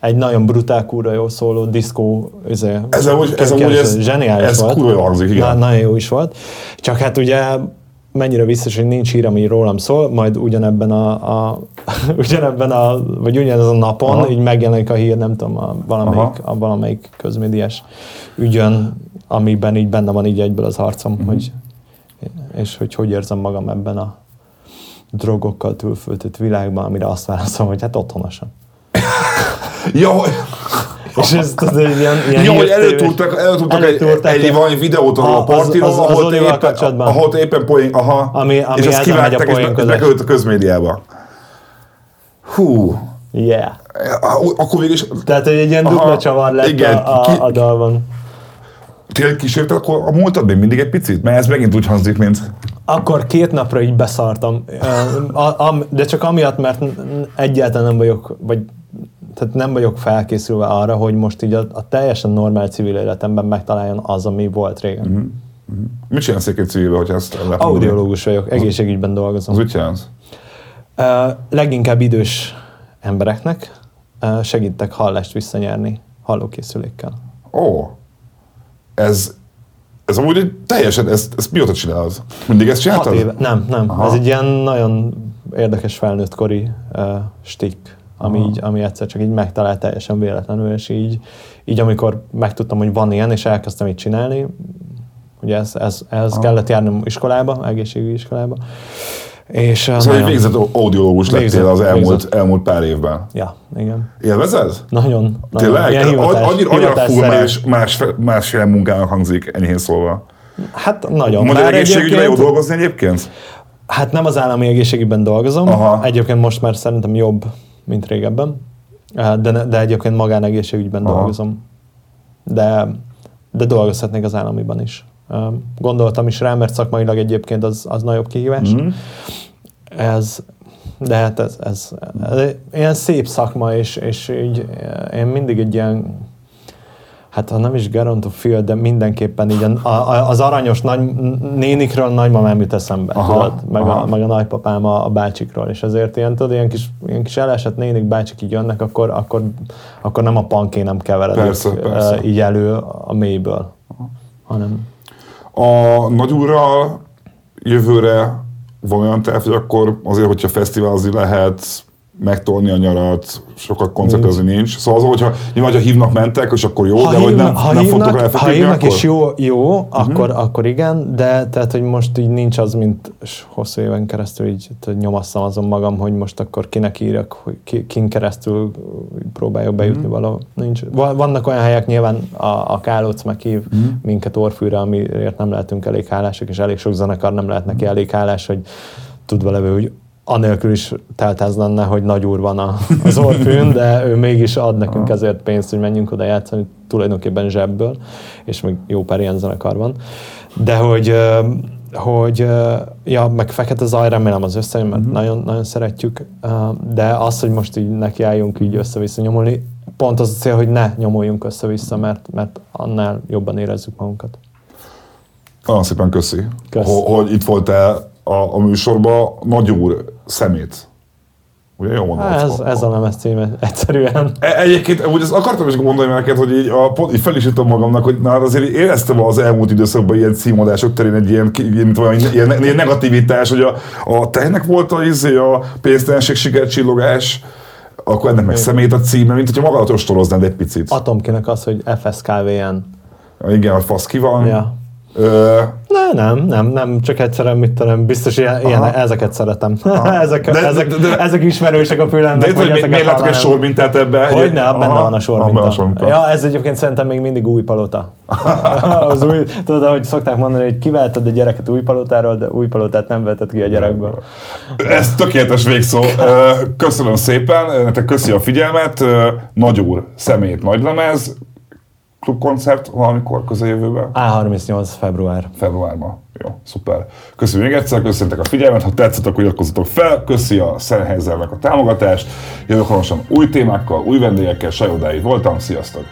Egy nagyon brutál, kurva jó szóló, diszkó, izé, Ez amúgy, ez, amúgy ez, zseniális ez volt. kurva hangzik, igen. Na, nagyon jó is volt. Csak hát ugye mennyire biztos, hogy nincs hír, ami rólam szól, majd ugyanebben a, a [LAUGHS] ugyanebben a, vagy ugyanez a napon Aha. így megjelenik a hír, nem tudom, a valamelyik, Aha. a valamelyik közmédiás ügyön, amiben így benne van így egyből az arcom, Mhm. hogy, és hogy hogy érzem magam ebben a drogokkal túlföltött világban, amire azt válaszolom, hogy hát otthonosan. [LAUGHS] Hogy- És ez tudod, egy ilyen, ilyen Ja, hogy előtúrtak, előtúrtak egy, egy, egy- valami videót arról a A- az- partiról, az- az ahol, éppen, ahol éppen poén, aha, Ami- ami és ezt ezzel megy a kivágták, és be- poénkodás. bekerült a közmédiába. Hú, Yeah. akkor végig is, Tehát, hogy egy ilyen Aha, dupla csavar lett igen, a, a, a dalban. Tényleg kísérted akkor a múltad még mindig egy picit? Mert ez megint úgy hangzik, mint... Akkor két napra így beszartam. De csak amiatt, mert egyáltalán nem vagyok, vagy tehát nem vagyok felkészülve arra, hogy most így a, a teljesen normál civil életemben megtaláljon az, ami volt régen. Mhm. Mit csinálsz egy civilbe, hogyha ezt lehet? Audiológus vagyok, egészségügyben dolgozom. Az mit csinálsz? Leginkább idős embereknek ö, segítek hallást visszanyerni hallókészülékkel. Ó, ez, ez amúgy egy teljesen, ezt, ezt mióta csinálod? Mindig ezt Hat csináltad? éve. Nem, nem. Aha. Ez egy ilyen nagyon érdekes felnőttkori uh, stick, ami, Aha. így, ami egyszer csak így megtalált teljesen véletlenül, és így, így amikor megtudtam, hogy van ilyen, és elkezdtem így csinálni, ugye ez, ez, ez Aha. kellett járnom iskolába, egészségügyi iskolába, és uh, Szóval egy végzett audiológus lettél Végzett, az elmúlt, végzett. elmúlt pár évben. Ja, igen. Élvezed? Nagyon. nagyon. Tényleg? Annyira, annyira hivatásszerű. más, más, másféle munkának hangzik, enyhén szólva. Hát nagyon. Magyar Bár egészségügyben jó dolgozni egyébként? Hát nem az állami egészségügyben dolgozom. Aha. Egyébként most már szerintem jobb, mint régebben. Eh, De, de egyébként magánegészségügyben Aha. dolgozom. De, de dolgozhatnék az államiban is. Eh, Gondoltam is rá, mert szakmailag egyébként az, az nagyobb kihívás. Mhm. Ez de hát ez, ez, ez ilyen szép szakma, és, és így én mindig egy ilyen hát ha nem is gerontofil, de mindenképpen így a, a, az aranyos nagy, nénikről nagymamám jut eszembe, aha, tudod? Meg, aha. A, meg a nagypapám a, a bácsikról, és ezért ilyen, tudod, ilyen kis, ilyen kis elesett nénik, bácsik így jönnek, akkor, akkor, akkor nem a panké nem keveredik persze, persze. így elő a mélyből, hanem... A nagyúrral jövőre van olyan terv, hogy akkor azért, hogyha fesztiválozni lehet, megtolni a nyarat, sokat koncertezni nincs. Szóval az, hogyha, nyilván, ha hívnak, mentek, és akkor jó, ha de hívnak, hogy nem, ha nem hívnak, fogtok Ha hívnak akkor? és jó, jó uh-huh. akkor, akkor igen, de tehát, hogy most így nincs az, mint hosszú éven keresztül így nyomasszam azon magam, hogy most akkor kinek írjak, hogy ki, kin keresztül próbáljuk bejutni uh-huh. valahol. Nincs. Vannak olyan helyek, nyilván a, a Kálóc meghív uh-huh. minket Orfűre, amiért nem lehetünk elég hálásak, és elég sok zenekar nem lehet neki elég hálás, hogy tudva levő, hogy anélkül is teltház lenne, hogy nagy úr van a, az orfűn, de ő mégis ad nekünk ezért pénzt, hogy menjünk oda játszani, tulajdonképpen zsebből, és még jó pár ilyen zenekar van. De hogy, hogy ja, meg Fekete Zaj, remélem az összejön, mert uh-huh. nagyon, nagyon szeretjük, de az, hogy most így nekiálljunk így össze-vissza nyomulni, pont az a cél, hogy ne nyomuljunk össze-vissza, mert, mert annál jobban érezzük magunkat. Nagyon szépen köszi, köszi. hogy itt voltál a, a műsorban Nagy úr szemét. Ugye jó mondom? Ez, ez a lemez címe, egyszerűen. E, egyébként, úgy ezt akartam is mondani neked, hogy így, a, pont, így fel is jutom magamnak, hogy na, azért éreztem az elmúlt időszakban ilyen címadások terén egy ilyen, ilyen, ilyen, ilyen negativitás, hogy a, a tehennek volt a, izé, a pénztelenség, sikercsillogás, akkor ennek meg szemét a címe, mint hogyha magadat ostoroznál egy picit. Atomkinek az, hogy FSKVN. Igen, a fasz ki van. Ja. Ö... Ne, nem, nem, nem, csak egyszerűen mit tudom, biztos ilyen, ilyen ezeket szeretem. [LAUGHS] ezek, de, ezek, de, de, ezek ismerősek a fülemnek. De hogy ezeket miért látok egy sormintát ebbe? Hogy ne, benne van a sorminta. Ja, ez egyébként szerintem még mindig új palota. [LAUGHS] az új, tudod, ahogy szokták mondani, hogy kivelted a gyereket új palotáról, de új palotát nem vetted ki a gyerekből. Ez tökéletes végszó. Köszönöm szépen, nektek köszi a figyelmet. Nagy úr, szemét, nagy lemez klubkoncert valamikor közeljövőben? A38 február. Februárban. Jó, szuper. Köszönjük még egyszer, köszöntek a figyelmet, ha tetszett, akkor iratkozzatok fel, köszi a Sennheisernek a támogatást, jövök hamarosan új témákkal, új vendégekkel, Sajodáig voltam, sziasztok!